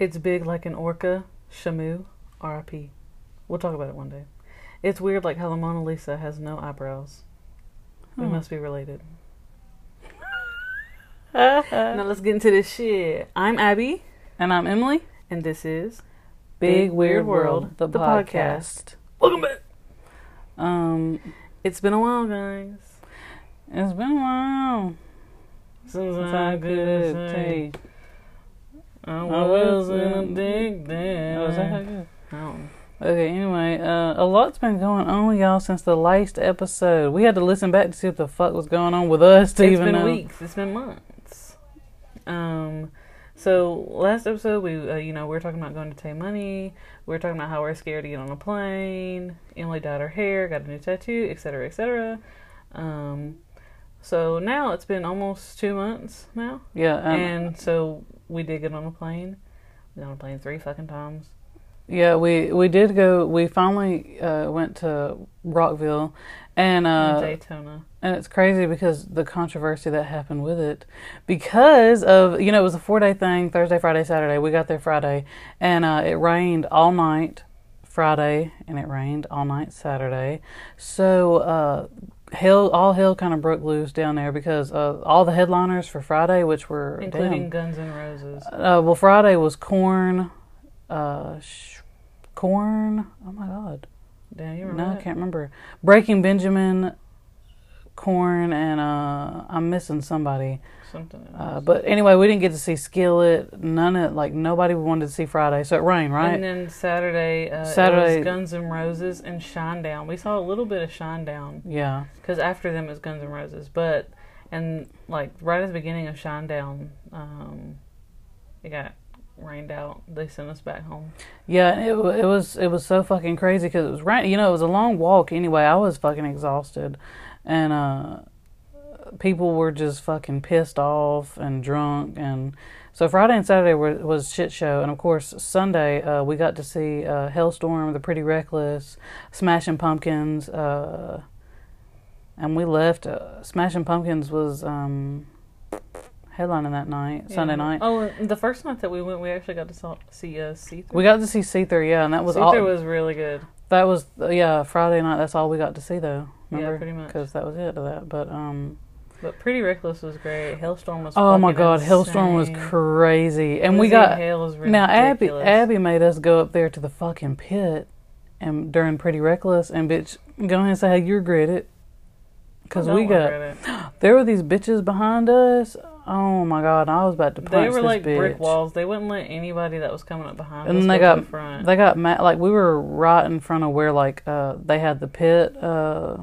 It's big like an orca. Shamu. R.I.P. We'll talk about it one day. It's weird like how the Mona Lisa has no eyebrows. We Hmm. must be related. now let's get into this shit. I'm Abby, And I'm Emily. and this is Big Weird World, the, podcast. Welcome back. Um, It's been a while, guys. it's been a while Since since I could say. I was wasn't in- dig there. Oh, is that how it goes? I don't know. Okay, anyway, uh, a lot's been going on, with y'all, since the last episode. We had to listen back to see what the fuck was going on with us to It's even been know. weeks. It's been months. Um, so last episode we, uh, you know, we were talking about going to Tay Money. We were talking about how we're scared to get on a plane. Emily dyed her hair, got a new tattoo, etc., etc. Um, so now it's been almost two months now, Yeah, um, and so we did get on a plane. We got on a plane three fucking times. yeah, we we did go. We finally uh, went to Rockville, and uh, Daytona. And it's crazy because the controversy that happened with it, because of you know it was a four day thing Thursday, Friday, Saturday. We got there Friday, and uh, it rained all night Friday, and it rained all night Saturday. So uh, hell, all hell kind of broke loose down there because uh, all the headliners for Friday, which were Including damn, Guns N' Roses. uh, well, Friday was Korn, uh, sh- Korn. Oh my god. Damn, you remember No, I can't remember. Breaking Benjamin, Korn, and uh, I'm missing somebody. Something else. Uh, but anyway, we didn't get to see Skillet. None of like nobody wanted to see Friday, so it rained, right? And then Saturday, uh, Saturday- Guns N' Roses and Shinedown. We saw a little bit of Shinedown yeah, because after them is Guns N' Roses. But and like right at the beginning of Shinedown, um, it got rained out. They sent us back home. yeah. It it was it was so fucking crazy because it was rain. You know, it was a long walk. Anyway, I was fucking exhausted, and uh, people were just fucking pissed off and drunk and. So Friday and Saturday were, was shit show, and of course Sunday uh, we got to see uh, Halestorm, The Pretty Reckless, Smashing Pumpkins, uh, and we left. Uh, Smashing Pumpkins was um, headlining that night, Sunday night. Oh, the first night that we went, we actually got to saw, see uh, See We got to see Seether, yeah, and that was all. Seether was really good. that was yeah Friday night. That's all we got to see though. Remember? Yeah, pretty much. Because that was it of that. But um, But Pretty Reckless was great. Halestorm was. oh my god, Halestorm was crazy, and we got Hale Now Abby. Abby made us go up there to the fucking pit and during Pretty Reckless and bitch go ahead and say how you regret it. Cause we got it. there were these bitches behind us. Oh my god, I was about to punch They were like bitch. brick walls. They wouldn't let anybody that was coming up behind And us they go got front. they got mad like we were right in front of where like uh they had the pit uh,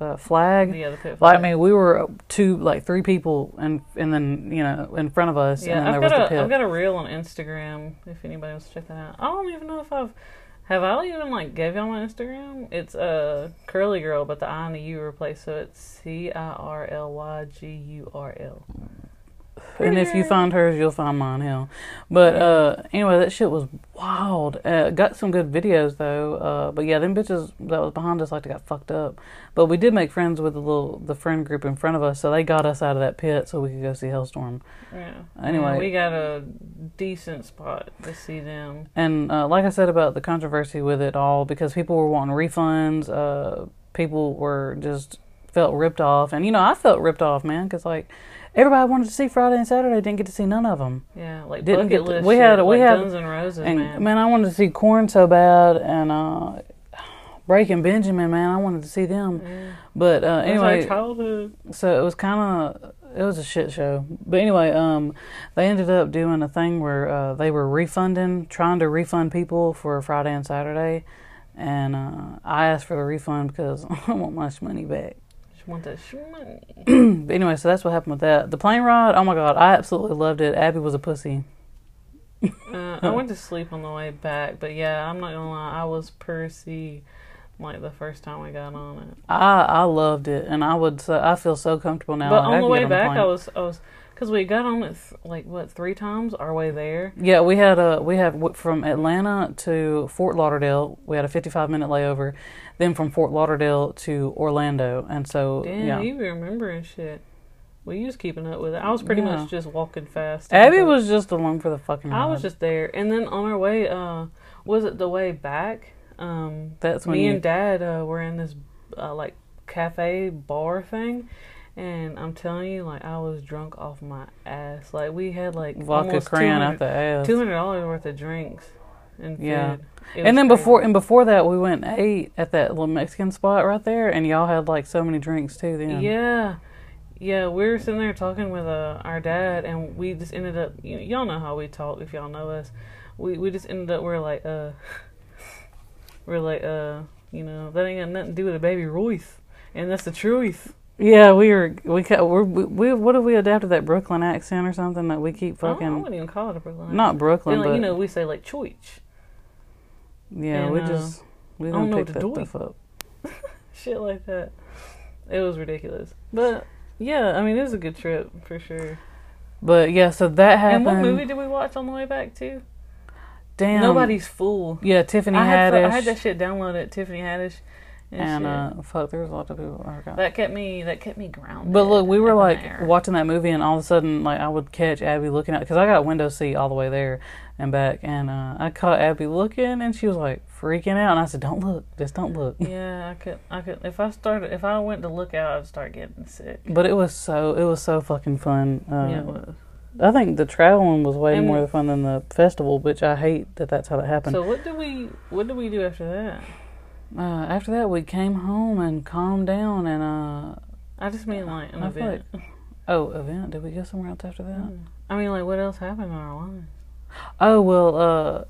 uh flag. yeah, the pit. Like I mean, we were two like three people and and then you know in front of us yeah, and then I've there got was the a have got a reel on Instagram. If anybody wants to check that out, I don't even know if I've have I even like gave y'all my Instagram. It's a uh, curly girl, but the I and the U replaced, so it's C I R L Y G U R L. And if you find hers, you'll find mine. Hell, but uh, anyway, that shit was wild. Uh, got some good videos though. Uh, but yeah, them bitches that was behind us like they got fucked up. But we did make friends with the little the friend group in front of us, so they got us out of that pit so we could go see Halestorm. Yeah. Anyway. Yeah, we got a decent spot to see them. And uh, like I said about the controversy with it all, because people were wanting refunds, uh, people were just felt ripped off, and you know I felt ripped off, man, because like everybody wanted to see Friday and Saturday, didn't get to see none of them. Yeah, like Didn't bucket get we shit, had- we like had- Guns N' Roses, And man. I wanted to see Korn so bad, and uh, Breaking Benjamin, man, I wanted to see them. Yeah. But uh, anyway, childhood. so it was kind of it was a shit show. But anyway, um, they ended up doing a thing where uh, they were refunding, trying to refund people for Friday and Saturday, and uh, I asked for the refund because I want my money back. Want that money. But anyway, so that's what happened with that. The plane ride, oh my god, I absolutely loved it. Abby was a pussy. Uh, I went to sleep on the way back, but yeah, I'm not gonna lie, I was Percy like the first time we got on it. I I loved it, and I would say I feel so comfortable now. but on the way back, plane. I was I was because we got on it like what three times our way there. Yeah, we had a we had from Atlanta to Fort Lauderdale. We had a fifty five minute layover, then from Fort Lauderdale to Orlando, and so Damn, yeah, you be remembering shit. Well, you was keeping up with it. I was pretty Yeah. much just walking fast. Abby was just along for the fucking ride. I was just there, and then on our way, uh, was it the way back? Um, That's when me you, and Dad uh, were in this uh, like cafe bar thing, and I'm telling you, like I was drunk off my ass. Like we had like vodka crayon out the ass. two hundred dollars worth of drinks and. Yeah. And then crazy. before and before that, we went and ate at that little Mexican spot right there, and y'all had like so many drinks too. Then Yeah. Yeah, we were sitting there talking with uh, our dad, and we just ended up. You y'all know how we talk if y'all know us. We we just ended up. We're like, uh, we're like, uh, you know, that ain't got nothing to do with a baby Royce, and that's the truth. Yeah, we were we we we what have we adapted that Brooklyn accent or something that we keep I, don't- I fucking wouldn't even call it a Brooklyn. not accent. Brooklyn, like, but you know, we say like choich, yeah, and, we uh, just we I don't don't pick that do. stuff up. shit like that. It was ridiculous, but yeah, I mean, it was a good trip for sure. But yeah, so that happened. And what movie did we watch on the way back to? Damn, Nobody's fool. Yeah, Tiffany I had, Haddish. I had that shit downloaded, Tiffany Haddish, and, uh, fuck, there was a lot of people. Forgot. that kept me that kept me grounded. But look, we were like there. watching that movie, and all of a sudden, like I would catch Abby looking at because I got window seat all the way there and back, and uh, I caught Abby looking, and she was like freaking out, and I said, "Don't look, just don't look." Yeah, I could, I could. If I started, if I went to look out, I'd start getting sick. But it was so it was so fucking fun. Uh, yeah, it was. I think the traveling was way And- more fun than the festival, which I hate that that's how that happened. So what do we, what do we do after that? Uh, after that, we came home and calmed down, and uh, I just mean like an I feel event. oh, event. Did we go somewhere else after that? Mm. I mean, like what else happened in our lives? Oh well, uh,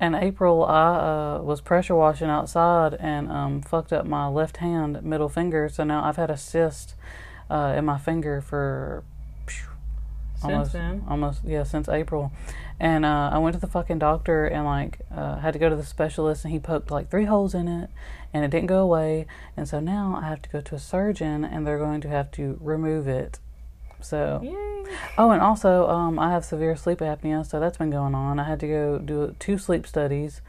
in April I uh, was pressure washing outside and um, fucked up my left hand middle finger. So now I've had a cyst uh, in my finger for phew, Since almost, then, almost yeah, since April. And uh, I went to the fucking doctor and like uh, had to go to the specialist and he poked like three holes in it and it didn't go away. And so now I have to go to a surgeon and they're going to have to remove it. So yay! Oh, and also, um, I have severe sleep apnea, so that's been going on. I had to go do two sleep studies,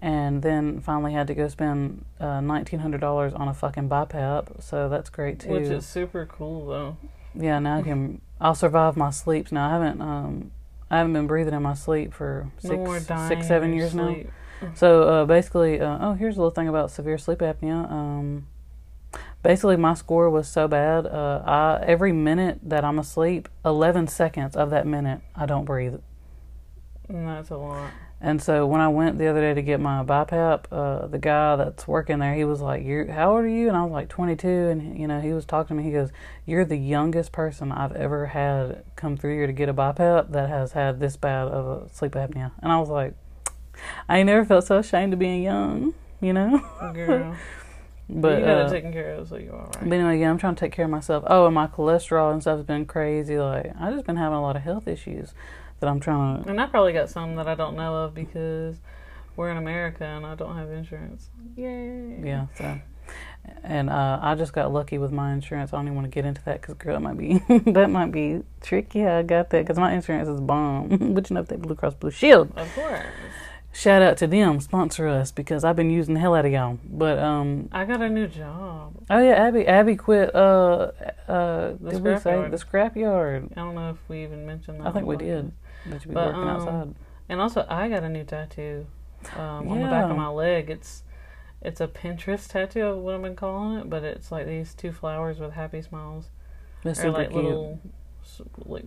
and then finally had to go spend uh, nineteen hundred dollars on a fucking BiPAP. So that's great too. Which is super cool though. yeah, now I can. I'll survive my sleeps now. I haven't. Um, I haven't been breathing in my sleep for six, seven years now. So uh, basically, uh, oh, here's a little thing about severe sleep apnea. Um, basically, my score was so bad. Uh, I every minute that I'm asleep, eleven seconds of that minute, I don't breathe. And that's a lot. And so when I went the other day to get my BiPAP, uh, the guy that's working there, he was like, "You're how old are you?" And I was like, "22." And you know, he was talking to me. He goes, "You're the youngest person I've ever had come through here to get a BiPAP that has had this bad of a sleep apnea." And I was like, "I ain't never felt so ashamed of being young," you know. Girl, But you got uh, it taken care of, so you're all but anyway, yeah, I'm trying to take care of myself. Oh, and my cholesterol and stuff has been crazy. Like I just been having a lot of health issues that I'm trying to. And I probably got some that I don't know of because we're in America and I don't have insurance. Yay! Yeah, so. And uh, I just got lucky with my insurance. I don't even want to get into that because, girl, that might be that might be tricky. I got that because my insurance is bomb. but you know, if they Blue Cross Blue Shield, Of course. shout out to them, sponsor us because I've been using the hell out of y'all. But um, I got a new job. oh yeah, Abby, Abby quit. Uh, uh, The did we say yard. the scrap yard? I don't know if we even mentioned that. I think we did. That you be But, working um, outside. And also, I got a new tattoo um, on the back of my leg. It's it's a Pinterest tattoo, of what I've been calling it, but it's like these two flowers with happy smiles. That's or super like cute. little, like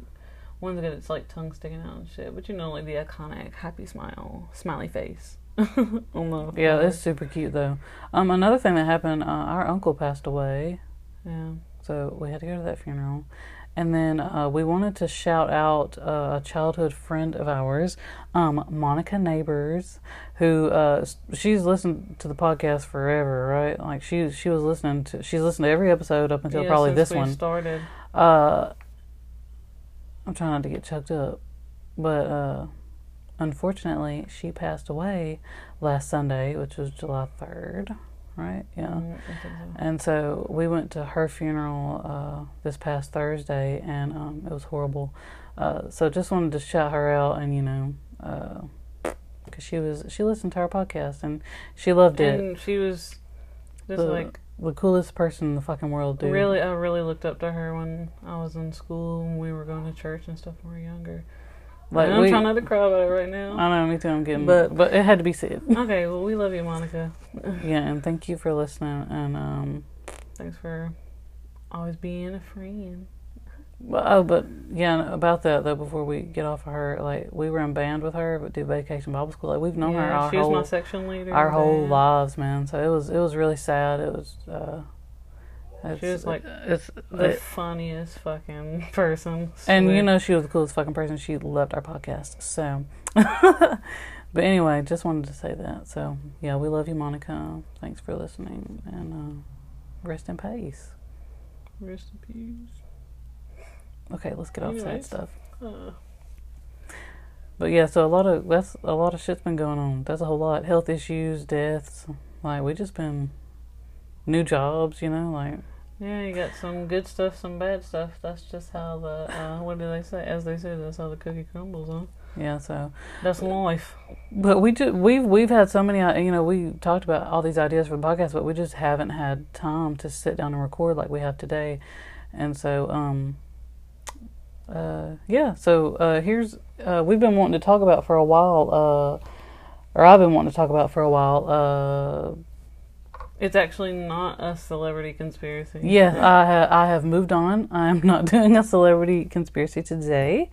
one's got its like tongue sticking out and shit. But you know, like the iconic happy smile, smiley face. on the Yeah, it's super cute though. Um, another thing that happened, uh, our uncle passed away. yeah. So we had to go to that funeral. And then uh, we wanted to shout out uh, a childhood friend of ours, um, Monica Neighbors, who uh, she's listened to the podcast forever, right? Like she she was listening to she's listened to every episode up until Yeah, probably this one. started. Uh, I'm trying not to get choked up, but uh, unfortunately, she passed away last Sunday, which was July 3rd, right? Yeah. Mm, so. And so we went to her funeral uh, this past Thursday, and um, it was horrible. Uh, so just wanted to shout her out, and you know, because she was she listened to our podcast and she loved it. And she was just The- like the coolest person in the fucking world, dude. Really, I really looked up to her when I was in school and we were going to church and stuff when we were younger. Like I'm we, trying not to cry about it right now. I know, me too. I'm getting, but But- it had to be said. okay, well, we love you, Monica. Yeah, and thank you for listening. And um, Thanks for always being a friend. well, oh, but yeah, about that though. Before we get off of her, like we were in band with her, but do Vacation Bible School. Like we've known her yeah, our she was my section leader. our whole lives, man. So it was it was really sad. It was. uh She was, like, it's The it- funniest fucking person. and you know she was the coolest fucking person. She loved our podcast. So, but anyway, just wanted to say that. So yeah, we love you, Monica. Thanks for listening, and uh, rest in peace. Rest in peace. Okay, let's get off sad stuff. Uh, But yeah, so a lot of that's a lot of shit's been going on. That's a whole lot. Health issues, deaths. Like we just been new jobs, you know, like yeah, you got some good stuff, some bad stuff. That's just how the uh, what do they say? As they say, that's how the cookie crumbles, huh? yeah. So, That's life. but we just we've we've had so many. uh, You know, we talked about all these ideas for the podcast, but we just haven't had time to sit down and record like we have today. And so, um, uh, yeah. So uh, here's uh, we've been wanting to talk about for a while. Uh, or I've been wanting to talk about for a while. It's actually not a celebrity conspiracy. Yeah, I ha- I have moved on. I'm not doing a celebrity conspiracy today.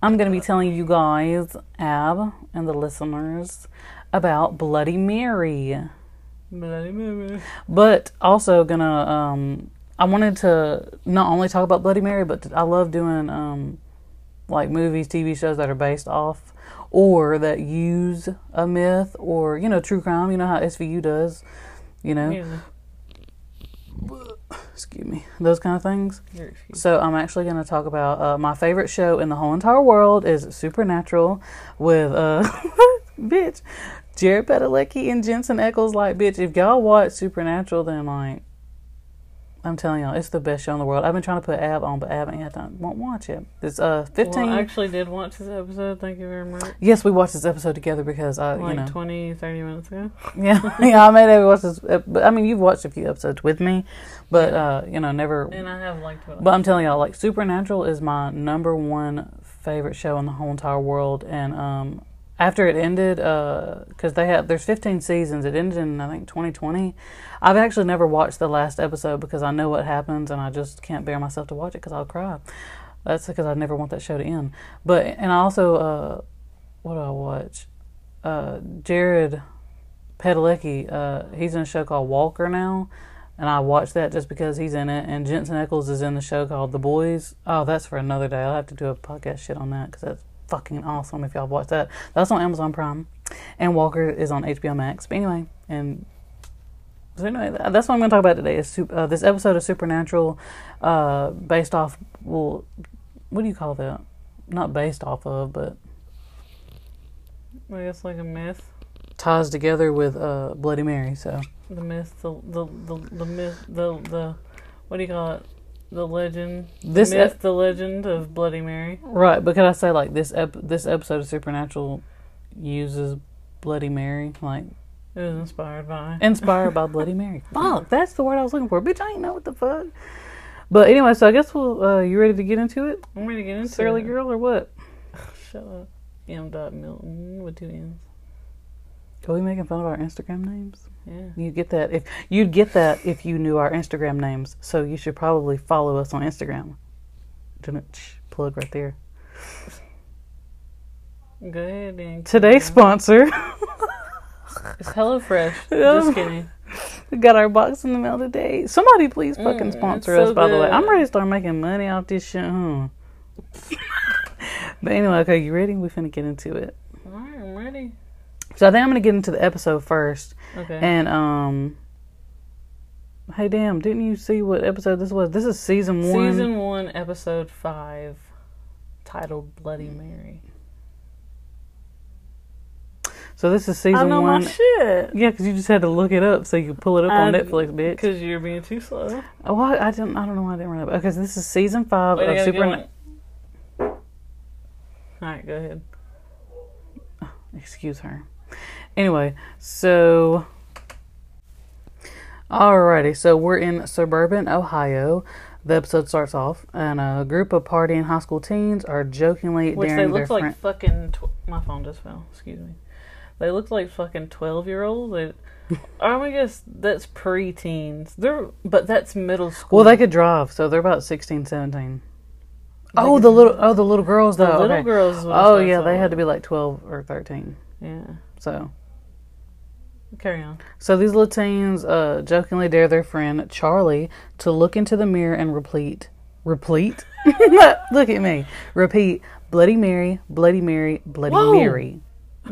I'm going to be telling you guys, Ab, and the listeners about Bloody Mary. Bloody Mary. But also gonna um I wanted to not only talk about Bloody Mary, but I love doing um like movies, TV shows that are based off or that use a myth or you know true crime. You know how SVU does. You know, Yeah, excuse me, those kind of things. So I'm actually going to talk about uh, my favorite show in the whole entire world is Supernatural with uh bitch Jared Padalecki and Jensen Ackles. Like bitch, if y'all watch Supernatural, then like I'm telling y'all, it's the best show in the world. I've been trying to put Ab on, but Ab ain't had. Won't watch it. It's uh 15. Well, I actually did watch this episode. Thank you very much. yes, we watched this episode together because uh Like you know 20, 30 minutes ago. yeah yeah I made Abby watch this. But I mean you've watched a few episodes with me, but uh you know never And I have liked it. But I'm telling y'all, like Supernatural is my number one favorite show in the whole entire world. And um, after it ended, because they have there's 15 seasons, it ended in I think 2020. I've actually never watched the last episode because I know what happens, and I just can't bear myself to watch it because I'll cry. That's because I never want that show to end. But and I also, uh, what do I watch? Uh, Jared Padalecki, uh, he's in a show called Walker now, and I watched that just because he's in it. And Jensen Ackles is in the show called The Boys. Oh, that's for another day. I'll have to do a podcast shit on that because that's fucking awesome if y'all watch that. That's on Amazon Prime, and Walker is on HBO Max. But anyway, and so anyway, that's what I'm going to talk about today. Is uh, this episode of Supernatural, uh, based off well, what do you call that? Not based off of, but I guess like a myth. ties together with uh, Bloody Mary. So The myth, the the the, the myth, the the what do you call it? The legend. This myth, ep- the legend of Bloody Mary. right, but could I say like this ep- this episode of Supernatural uses Bloody Mary, like It was inspired by. inspired by Bloody Mary. Fuck, that's the word I was looking for. Bitch, I ain't know what the fuck. But anyway, so I guess we'll. Uh, you ready to get into it, I'm ready to get into Surly it. girl, or what? Shut up. M. Dot Milton with two N's. Are we making fun of our Instagram names? Yeah. You get that if you'd get that if you knew our Instagram names. So you should probably follow us on Instagram. Didn't plug right there. Go ahead then. Today's sponsor. It's HelloFresh. Just kidding. We got our box in the mail today. Somebody please fucking Mm, sponsor it's us, so by the way. I'm ready to start making money off this shit, huh? but anyway, okay, you ready? We finna get into it. Alright, I'm ready. So I think I'm gonna get into the episode first. Okay. And um Hey damn, didn't you see what episode this was? This is season one. Season one, episode five, titled Bloody Mary. So this is season I know one. my shit. Yeah, because you just had to look it up so you could pull it up on Netflix, bitch. Because you're being too slow. Oh, I, I didn't. I don't know why I didn't remember. Okay, so this is season five Wait, of Super. get one. Alright, go ahead. Excuse her. Anyway, so Alrighty, so we're in suburban Ohio. The episode starts off, and a group of partying high school teens are jokingly Which they look like friend. fucking. Tw- my phone just fell. Excuse me. They look like fucking twelve year olds. They, I guess that's pre-teens. They're, but that's middle school. Well, they could drive, so they're about 16, 17. They Oh, the little, oh, the little girls the though. little okay. girls. is oh, what it Oh yeah, they had to be like twelve or thirteen. Yeah. So, Carry on. so these little teens uh, jokingly dare their friend Charlie to look into the mirror and repeat, repeat. look at me, repeat Bloody Mary, Bloody Mary, Bloody Whoa. Mary.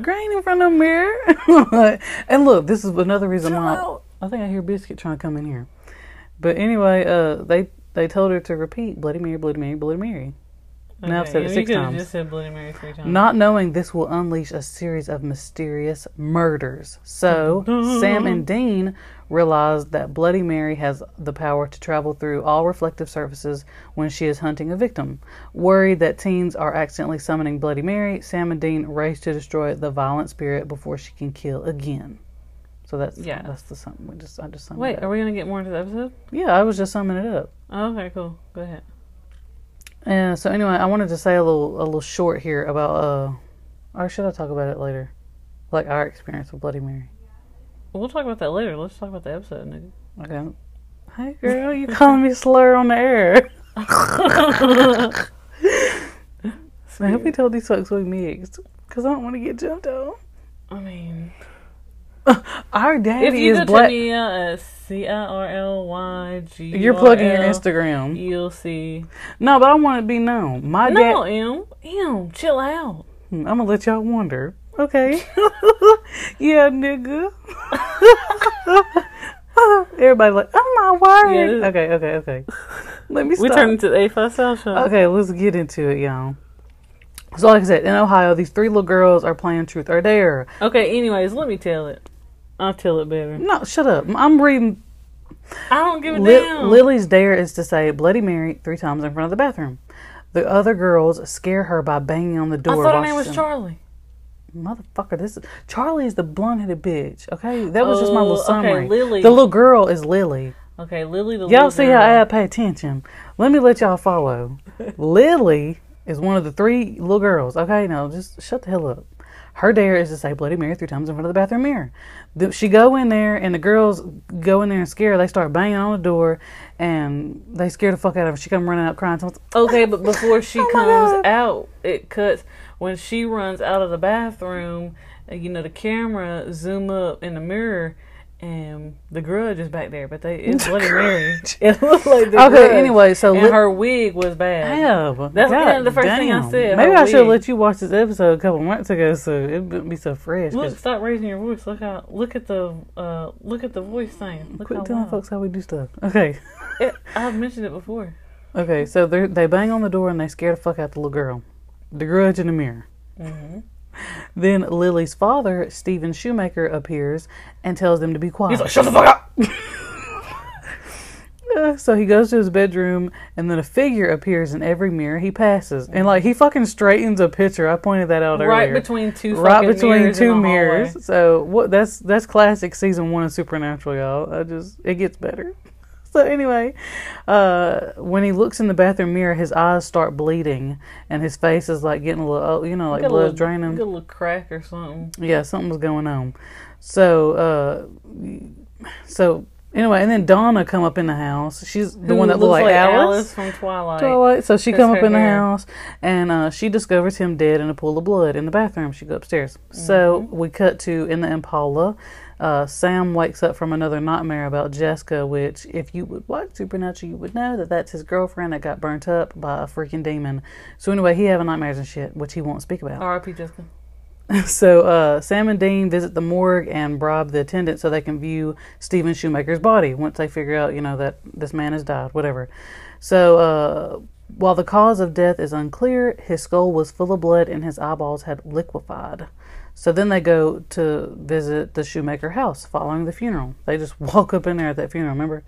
Grain in front of the mirror. and look, this is another reason why. I think I hear Biscuit trying to come in here. But anyway, uh, they they told her to repeat Bloody Mary, Bloody Mary, Bloody Mary. Now I've said it six times. just said Bloody Mary three times. Not knowing this will unleash a series of mysterious murders. So, Sam and Dean realize that Bloody Mary has the power to travel through all reflective surfaces when she is hunting a victim. Worried that teens are accidentally summoning Bloody Mary, Sam and Dean race to destroy the violent spirit before she can kill again. So that's Yeah. that's the sum. We just I just summed Wait, it are we gonna get more into the episode? Yeah, I was just summing it up. Oh, okay, cool. Go ahead. Yeah. So anyway, I wanted to say a little a little short here about uh, or should I talk about it later? Like our experience with Bloody Mary. We'll talk about that later. Let's talk about the episode, nigga. Okay. Hey girl, you calling me slur on the air? so I hope we told these folks we mixed, cause I don't want to get jumped on. I mean, Our if daddy you is go black. to Nia at C I R L Y G, You're plugging your Instagram. You'll see. No, but I want to be known. My No, dad. M, M, chill out. Hmm, I'm gonna let y'all wonder. Okay. yeah, nigga. Everybody like, oh my word. Yeah, this- okay, okay, okay. Let me We stop. turned into the A5 South Show. Okay, let's get into it, y'all. So, like I said, in Ohio, these three little girls are playing Truth or Dare. Okay, anyways, let me tell it. I'll tell it better. No, shut up. I'm reading. I don't give a Li- damn. Lily's dare is to say Bloody Mary three times in front of the bathroom. The other girls scare her by banging on the door. I thought her name was Charlie. Motherfucker, this is Charlie is the blonde headed bitch. Okay, that was just my little Oh, okay, summary. Lily. The little girl is Lily. Okay, Lily the. Y'all little see girl. how I pay attention. Let me let y'all follow. Lily is one of the three little girls. Okay, no, just shut the hell up. Her dare is to say Bloody Mary three times in front of the bathroom mirror. The- She go in there and the girls go in there and scare her. They start banging on the door and they scare the fuck out of her. She come running out crying. Okay, but before she Oh comes out, it cuts when she runs out of the bathroom. uh, You know, the camera zoom up in the mirror, and the grudge is back there. But they it's Bloody Mary. It looked like the Okay, Grudge. anyway, so and Li- her wig was bad. Damn, That's- God the first thing I damn. said, Maybe I should have let you watch this episode a couple months ago, so it wouldn't be so fresh. Look, stop raising your voice. Look how look at the uh look at the voice thing. Look Quit telling loud. folks how we do stuff. Okay. It, I've mentioned it before. Okay, so they they bang on the door and they scare the fuck out the little girl. The grudge in the mirror. hmm Then Lily's father, Stephen Shoemaker, appears and tells them to be quiet. He's like, shut the fuck up. Uh, so he goes to his bedroom and then a figure appears in every mirror he passes. And like he fucking straightens a picture. I pointed that out right earlier. Right between two right between mirrors two mirrors. So what that's that's classic season one of Supernatural, y'all. I just it gets better. So anyway, uh, when he looks in the bathroom mirror, his eyes start bleeding, and his face is like getting a little, oh, you know, like a little, draining. Got a little crack or something. Yeah, something was going on. So, uh, so anyway, and then Donna come up in the house. She's the Who one that looks looked like, Alice. from Twilight. Twilight. So she come up in the hair. house and uh, she discovers him dead in a pool of blood in the bathroom. She go upstairs. So Mm-hmm. we cut to in the Impala. Uh, Sam wakes up from another nightmare about Jessica, which, if you would watch Supernatural, you would know that that's his girlfriend that got burnt up by a freaking demon. So anyway, he having nightmares and shit, which he won't speak about. R.I.P. Jessica. So uh, Sam and Dean visit the morgue and bribe the attendant so they can view Stephen Shoemaker's body once they figure out, you know, that this man has died, whatever. So uh, while the cause of death is unclear, his skull was full of blood and his eyeballs had liquefied. So then they go to visit the Shoemaker house following the funeral. They just walk up in there at that funeral, remember?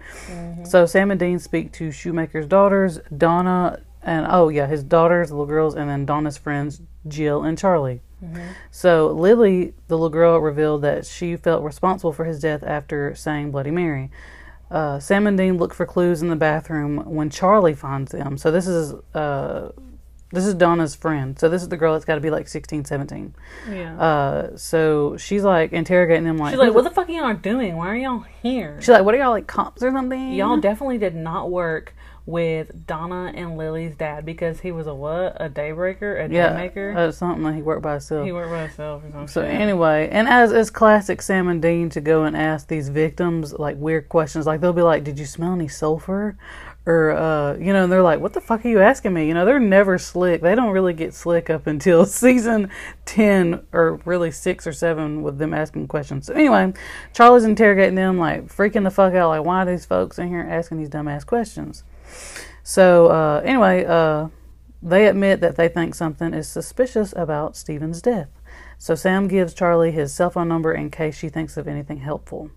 So Sam and Dean speak to Shoemaker's daughters, Donna, and oh yeah, his daughters, the little girls, and then Donna's friends, Jill and Charlie. So Lily, the little girl, revealed that she felt responsible for his death after saying Bloody Mary. uh, Sam and Dean look for clues in the bathroom when Charlie finds them. So this is uh, this is Donna's friend. So this is the girl that's got to be like 16, 17. Yeah. Uh, so she's like interrogating them like, She's like, what the fuck are y'all doing? Why are y'all here? she's like, what are y'all like cops or something? Y'all definitely did not work with Donna and Lily's dad because he was a what? A daybreaker? A yeah, daymaker? uh, something like he worked by himself. he worked by himself or something. So anyway, and as is classic Sam and Dean to go and ask these victims like weird questions, like they'll be like, "Did you smell any sulfur?" Or uh, you know, and they're like, "What the fuck are you asking me?" You know, they're never slick. They don't really get slick up until season ten or really six or seven with them asking questions. So anyway, Charlie's interrogating them, like freaking the fuck out, like why are these folks in here asking these dumbass questions? So uh, anyway, uh, they admit that they think something is suspicious about Stephen's death. So Sam gives Charlie his cell phone number in case she thinks of anything helpful.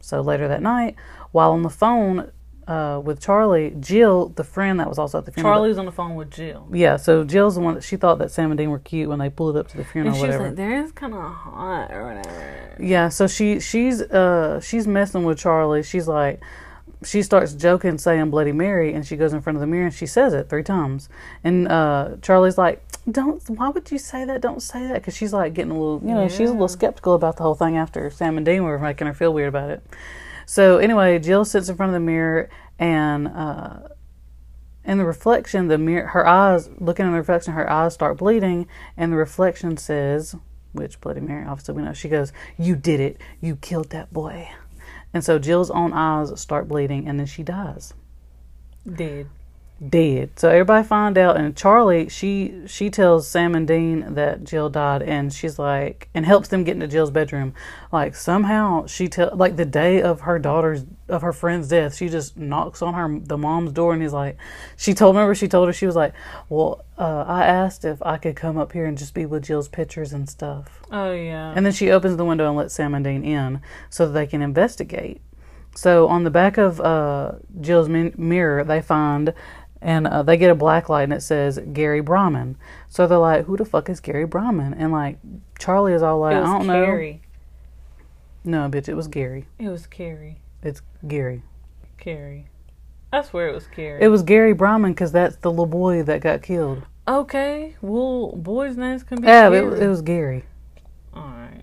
So later that night, while on the phone uh, with Charlie, Jill, the friend that was also at the funeral, Charlie was on the phone with Jill. yeah. So Jill's the one that she thought that Sam and Dean were cute when they pulled it up to the funeral. And she was whatever. like, "There is kind of hot or whatever." Yeah, so she she's uh she's messing with Charlie. She's like she starts joking saying Bloody Mary and she goes in front of the mirror and she says it three times. And uh Charlie's like, "Don't why would you say that? Don't say that." Cuz she's like getting a little, you know, she's a little skeptical about the whole thing after Sam and Dean were making her feel weird about it. So anyway, Jill sits in front of the mirror and uh in the reflection, the mirror, her eyes, looking in the reflection, her eyes start bleeding, and the reflection says, which Bloody Mary, obviously we know, she goes, You did it. You killed that boy. And so Jill's own eyes start bleeding, and then she dies. Dead. Dead. So everybody find out, and Charlie, she she tells Sam and Dean that Jill died, and she's like, and helps them get into Jill's bedroom. Like somehow she tell, like the day of her daughter's of her friend's death, she just knocks on her the mom's door, and he's like, she told remember she told her she was like, well, uh, I asked if I could come up here and just be with Jill's pictures and stuff. Oh yeah. And then she opens the window and lets Sam and Dean in so that they can investigate. So on the back of uh, Jill's min- mirror, they find, and uh, they get a black light and it says Gary Bryman. So they're like, "Who the fuck is Gary Bryman?" And like Charlie is all like, "I don't Carrie. know." No, bitch, it was Gary. It was Carrie. It's Gary. Carrie. I swear it was Carrie. It was Gary Bryman because that's the little boy that got killed. okay. Well, boys' names can be. Yeah, it, it was Gary. All right.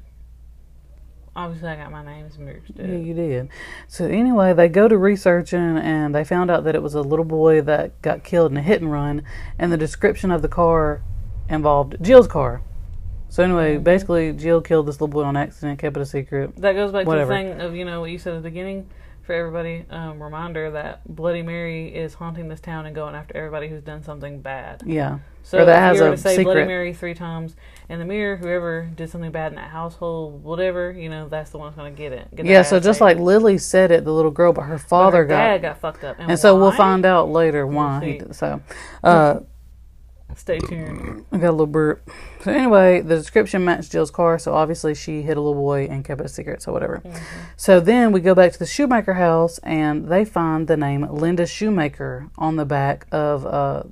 Obviously, I got my names mixed up. Yeah, you did. So anyway, they go to researching and they found out that it was a little boy that got killed in a hit and run, and the description of the car involved Jill's car. So anyway, Mm-hmm. basically, Jill killed this little boy on accident, kept it a secret. That goes back Whatever. to the thing of you know what you said at the beginning. For everybody, um, reminder that Bloody Mary is haunting this town and going after everybody who's done something bad. Yeah. So Or that if has a to say Bloody secret. Mary three times in the mirror, whoever did something bad in that household, whatever, you know, that's the one that's gonna get it. Get Yeah, so just like Lily said it, the little girl, but her But father her got, dad got fucked up, and, and so we'll find out later why. he did, so, uh, Stay tuned. I got a little burp. So anyway, the description matched Jill's car, so obviously she hit a little boy and kept it a secret, so whatever. So then we go back to the Shoemaker house and they find the name Linda Shoemaker on the back of uh,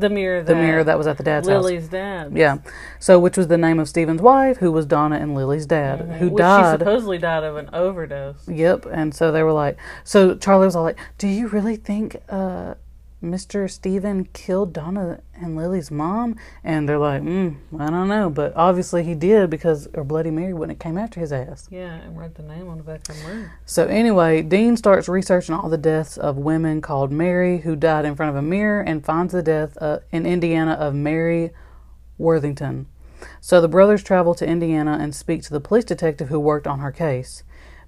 The mirror. the that mirror that was at the dad's house. Lily's dad. Yeah. So which was the name of Stephen's wife, who was Donna and Lily's dad, who Which She died. supposedly died of an overdose. Yep. And so they were like, so Charlie was all like, "Do you really think uh, Mr. Stephen killed Donna and Lily's mom?" And they're like, mm, "I don't know, but obviously he did because or Bloody Mary wouldn't have came after his ass." Yeah, and wrote the name on the back of the mirror. So anyway, Dean starts researching all the deaths of women called Mary who died in front of a mirror and finds the death uh, in Indiana of Mary Worthington. So the brothers travel to Indiana and speak to the police detective who worked on her case.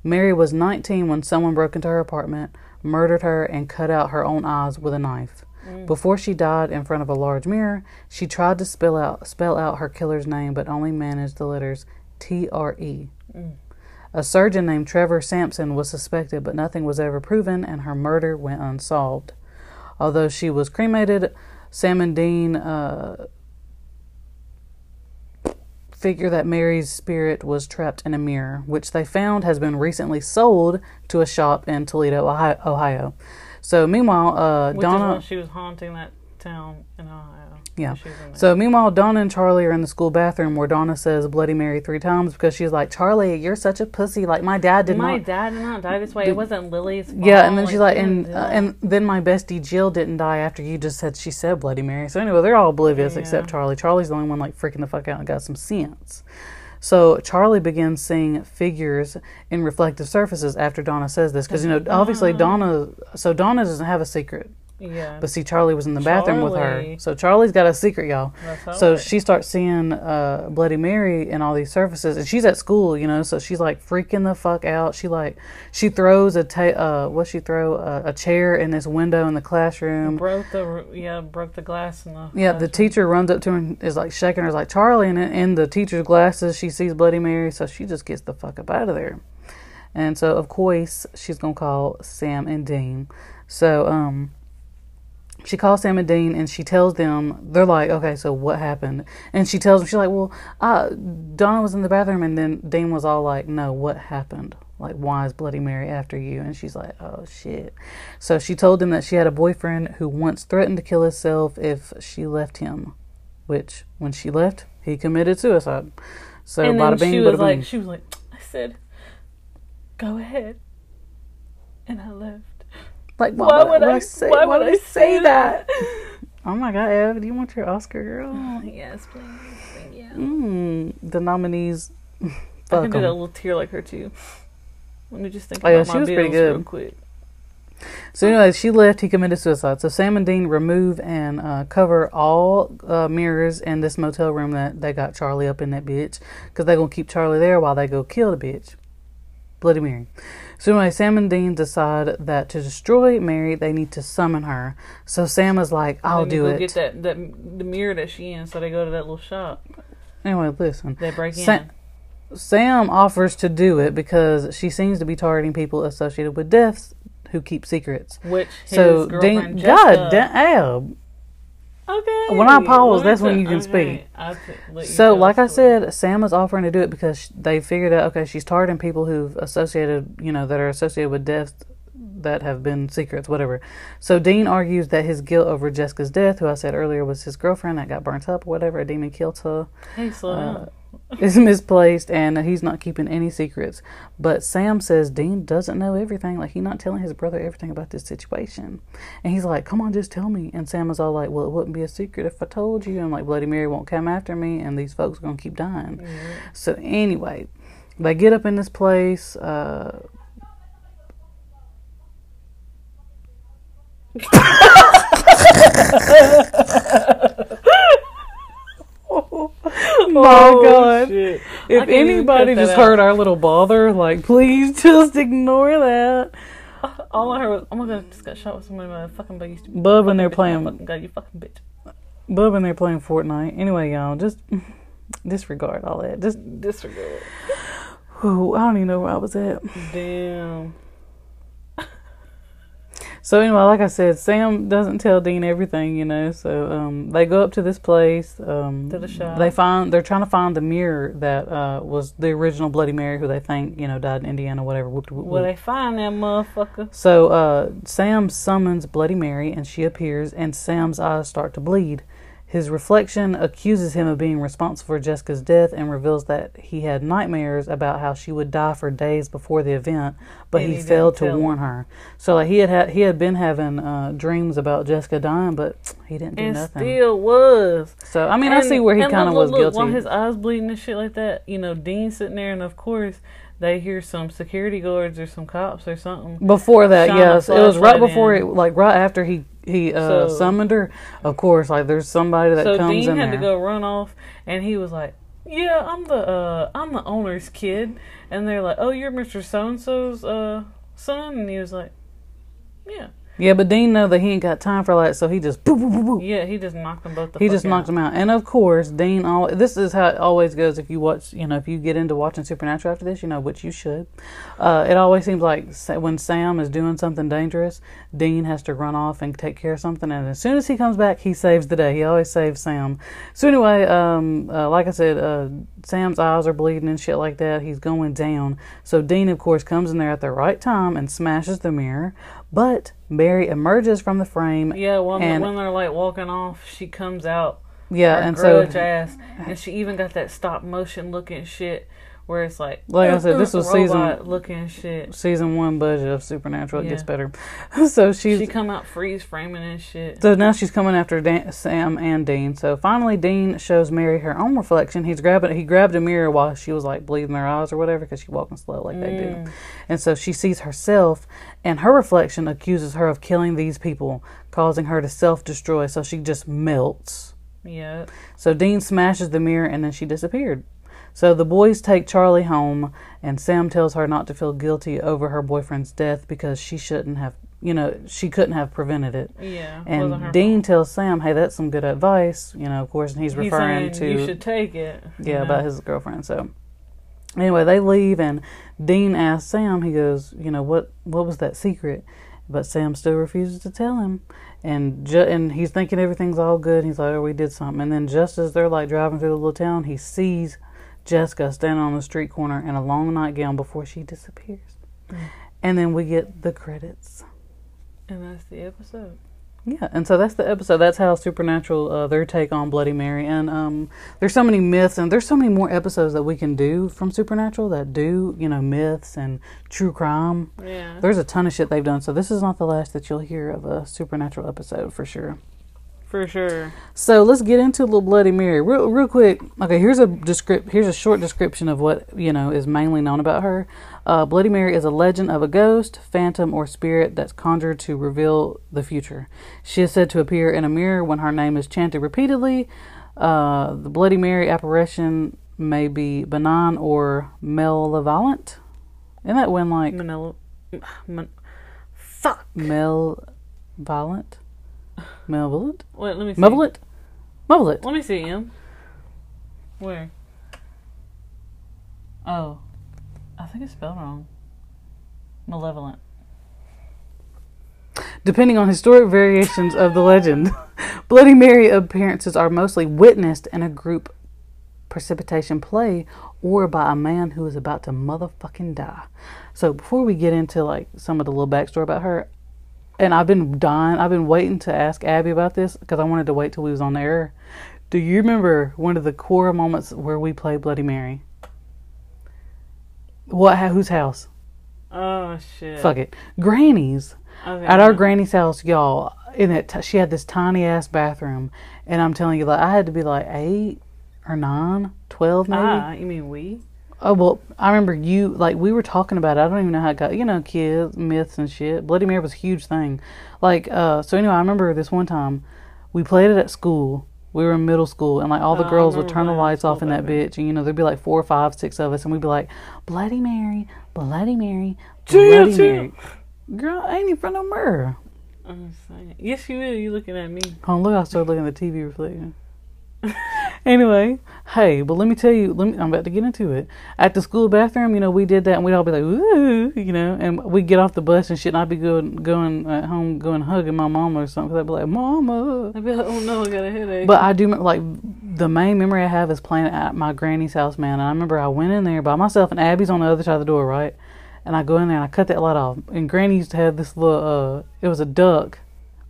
Mary was 19 when someone broke into her apartment, murdered her, and cut out her own eyes with a knife. Before she died in front of a large mirror, she tried to spell out spell out her killer's name but only managed the letters T R E. A surgeon named Trevor Sampson was suspected, but nothing was ever proven, and her murder went unsolved. Although she was cremated, Sam and Dean uh, figure that Mary's spirit was trapped in a mirror, which they found has been recently sold to a shop in Toledo, Ohio. Ohio. So, meanwhile, uh, Which Donna. she was haunting that town in Ohio. Yeah. She was in there. So meanwhile, Donna and Charlie are in the school bathroom where Donna says Bloody Mary three times because she's like, Charlie, you're such a pussy. Like my dad did my not. My dad did not die this way. It wasn't Lily's fault. Yeah, and then she's like, she and uh, and then my bestie Jill didn't die after you just said she said Bloody Mary. So anyway, they're all oblivious except Charlie. Charlie's the only one like freaking the fuck out and got some sense. So Charlie begins seeing figures in reflective surfaces after Donna says this because you know obviously Donna. So Donna doesn't have a secret, yeah, but see Charlie was in the bathroom with her. So Charlie's got a secret, y'all. So she starts seeing uh, Bloody Mary and all these surfaces, and she's at school, you know. So she's like freaking the fuck out. She like she throws a ta- uh, what she throw uh, a chair in this window in the classroom. broke the yeah broke the glass in the Yeah, the teacher runs up to her and is like shaking her, is like Charlie, and in, in the teacher's glasses she sees Bloody Mary, so she just gets the fuck up out of there. And so of course she's gonna call Sam and Dean. So um, she calls Sam and Dean and she tells them they're like, okay, so what happened? And she tells them she's like, well, uh, Donna was in the bathroom, and then Dean was all like, no, what happened? Like, why is Bloody Mary after you? And she's like, oh shit. So she told them that she had a boyfriend who once threatened to kill himself if she left him, which when she left, he committed suicide. So and bada bing, she was like she was like I said go ahead and I left Like, why, why would, would I, I say? why would I say that Oh my God, Ev, do you want your Oscar, girl? yes please you Mm, the nominees. I Fuck can do that little tear like her too let me just think Oh, yeah, about she my was pretty bills real good. quick So anyway, she left. He committed suicide. So Sam and Dean remove and uh, cover all uh, mirrors in this motel room that they got Charlie up in that bitch because they're gonna keep Charlie there while they go kill the bitch, Bloody Mary. So anyway, Sam and Dean decide that to destroy Mary, they need to summon her. So Sam is like, "I'll do it." get that, that the mirror that she in so they go to that little shop Anyway, listen. they break in Sam offers to do it because she seems to be targeting people associated with deaths who keep secrets. which his So girlfriend Dean, God damn. Okay. When I pause, that's when you can okay, speak. I'll t- let you So, like I said, Sam is offering to do it because they figured out, okay, she's targeting people who've associated, you know, that are associated with deaths that have been secrets, whatever. So Dean argues that his guilt over Jessica's death, who I said earlier was his girlfriend that got burnt up whatever, a demon killed her, hey slow uh, down is misplaced and he's not keeping any secrets. But Sam says Dean doesn't know everything. Like, he's not telling his brother everything about this situation. And he's like, come on, just tell me. And Sam is all like, well, it wouldn't be a secret if I told you. And like, Bloody Mary won't come after me and these folks are going to keep dying. So, anyway, they get up in this place. Uh, Oh, my Oh, god. shit. If anybody just out. heard our little bother, like, please just ignore that. All I heard was, "Oh my god, I just got shot with somebody by a fucking bug." Bub and they're bitch. Oh playing, fucking god, you fucking bitch. Bub and they're playing Fortnite. Anyway, y'all, just disregard all that. Just, Disregard. whew, I don't even know where I was at. Damn. So anyway, like I said, Sam doesn't tell Dean everything, you know. So um, they go up to this place. Um, To the shop. They find they're trying to find the mirror that uh, was the original Bloody Mary, who they think you know died in Indiana, whatever. Whoop, whoop, whoop. they find that motherfucker? So uh, Sam summons Bloody Mary, and she appears, and Sam's eyes start to bleed. His reflection accuses him of being responsible for Jessica's death and reveals that he had nightmares about how she would die for days before the event, but And he, he failed to warn her. So like he had, had he had been having uh, dreams about Jessica dying, but he didn't do And nothing. still was. so I mean, I see where he kind of was look, guilty. While his eyes bleeding and shit like that, you know, Dean sitting there, and of course, they hear some security guards or some cops or something. Before that, yes, it was right before in. it, like right after he he uh, So- summoned her. Of course, like there's somebody that so comes Dean in had there. to go run off, and he was like, "Yeah, I'm the uh, I'm the owner's kid," and they're like, "Oh, you're Mister So and So's uh son," and he was like, "Yeah, Yeah, but Dean know that he ain't got time for that, so he just boo boo boo boo. yeah." He just knocked them both. The He just knocked them out, and of course, Dean. All this is how it always goes. If you watch, you know, if you get into watching Supernatural after this, you know, which you should. Uh, it always seems like when Sam is doing something dangerous, Dean has to run off and take care of something, and as soon as he comes back, he saves the day. He always saves Sam. So anyway, um, uh, like I said, uh, Sam's eyes are bleeding and shit like that. He's going down. So Dean, of course, comes in there at the right time and smashes the mirror, but Mary emerges from the frame Yeah, when And- when they're like walking off, she comes out Yeah, and so ass, and she even got that stop motion looking shit where it's like, Like I said, this was season- looking shit. season one budget of Supernatural. It gets better. so she's She come out freeze framing and shit. So now she's coming after Dan, Sam and Dean. So finally, Dean shows Mary her own reflection. He's grabbing. He grabbed a mirror while she was like bleeding her eyes or whatever because she's walking slow like they Mm. do. And so she sees herself, and her reflection accuses her of killing these people, causing her to self-destroy. So she just melts. Yeah. So Dean smashes the mirror, and then she disappeared. So the boys take Charlie home, and Sam tells her not to feel guilty over her boyfriend's death because she shouldn't have. You know, she couldn't have prevented it. Yeah. And Dean tells Sam, "Hey, that's some good advice." You know, of course, and he's. He's referring to you should take it. yeah know? about his girlfriend. So anyway, they leave, and Dean asks Sam. He goes, "You know what? What was that secret?" But Sam still refuses to tell him, and ju- and he's thinking everything's all good. He's like, "Oh, we did something." And then just as they're like driving through the little town, he sees Jessica standing on the street corner in a long nightgown before she disappears. Mm. And then we get the credits. And that's the episode. Yeah, and so that's the episode. That's how Supernatural uh, their take on Bloody Mary, and um, there's so many myths, and there's so many more episodes that we can do from Supernatural that do you know myths and true crime. Yeah. There's a ton of shit they've done. So this is not the last that you'll hear of a Supernatural episode for sure. For sure. So let's get into the Bloody Mary real real quick. Okay, here's a descrip- here's a short description of what you know is mainly known about her. Uh, Bloody Mary is a legend of a ghost, phantom, or spirit that's conjured to reveal the future. She is said to appear in a mirror when her name is chanted repeatedly. Uh, the Bloody Mary apparition may be benign or malevolent. Isn't that when like Manila. Man, fuck. malevolent? Malevolent? Wait, let me see. Malevolent? Malevolent. Let me see him. Where? Oh. I think it's spelled wrong. Malevolent. Depending on historic variations of the legend, Bloody Mary appearances are mostly witnessed in a group precipitation play or by a man who is about to motherfucking die. So before we get into like some of the little backstory about her, and I've been dying, I've been waiting to ask Abby about this because I wanted to wait till we was on the air. Do you remember one of the core moments where we played Bloody Mary? What? Whose house? Oh shit. Fuck it, Granny's Okay. at our granny's house, y'all. In it, t- she had this tiny ass bathroom, and I'm telling you, like I had to be like eight or nine, twelve, maybe. Ah, you mean we? Oh well, I remember you like we were talking about it. I don't even know how it got. You know, kids myths and shit. Bloody Mary was a huge thing. Like, uh, so anyway, I remember this one time we played it at school. We were in middle school, and like all the Oh, girls would turn the lights off in that back bitch, and you know there'd be like four, five, six of us, and we'd be like, Bloody Mary, Bloody Mary, Bloody. Mary. Girl, I ain't in front of mirror. I'm saying. Yes, you will. You looking at me? Oh, look, I started looking at the TV reflection. anyway, hey, but let me tell you, let me, I'm about to get into it. At the school bathroom, you know, we did that and we'd all be like, ooh, you know, and we'd get off the bus and shit, and I'd be going, going at home, going hugging my mama or something, because I'd be like, Mama. I'd be like, oh no, I got a headache. But I do, like, the main memory I have is playing at my granny's house, man. And I remember I went in there by myself, and Abby's on the other side of the door, right? And I go in there and I cut that light off. And Granny used to have this little, uh, it was a duck.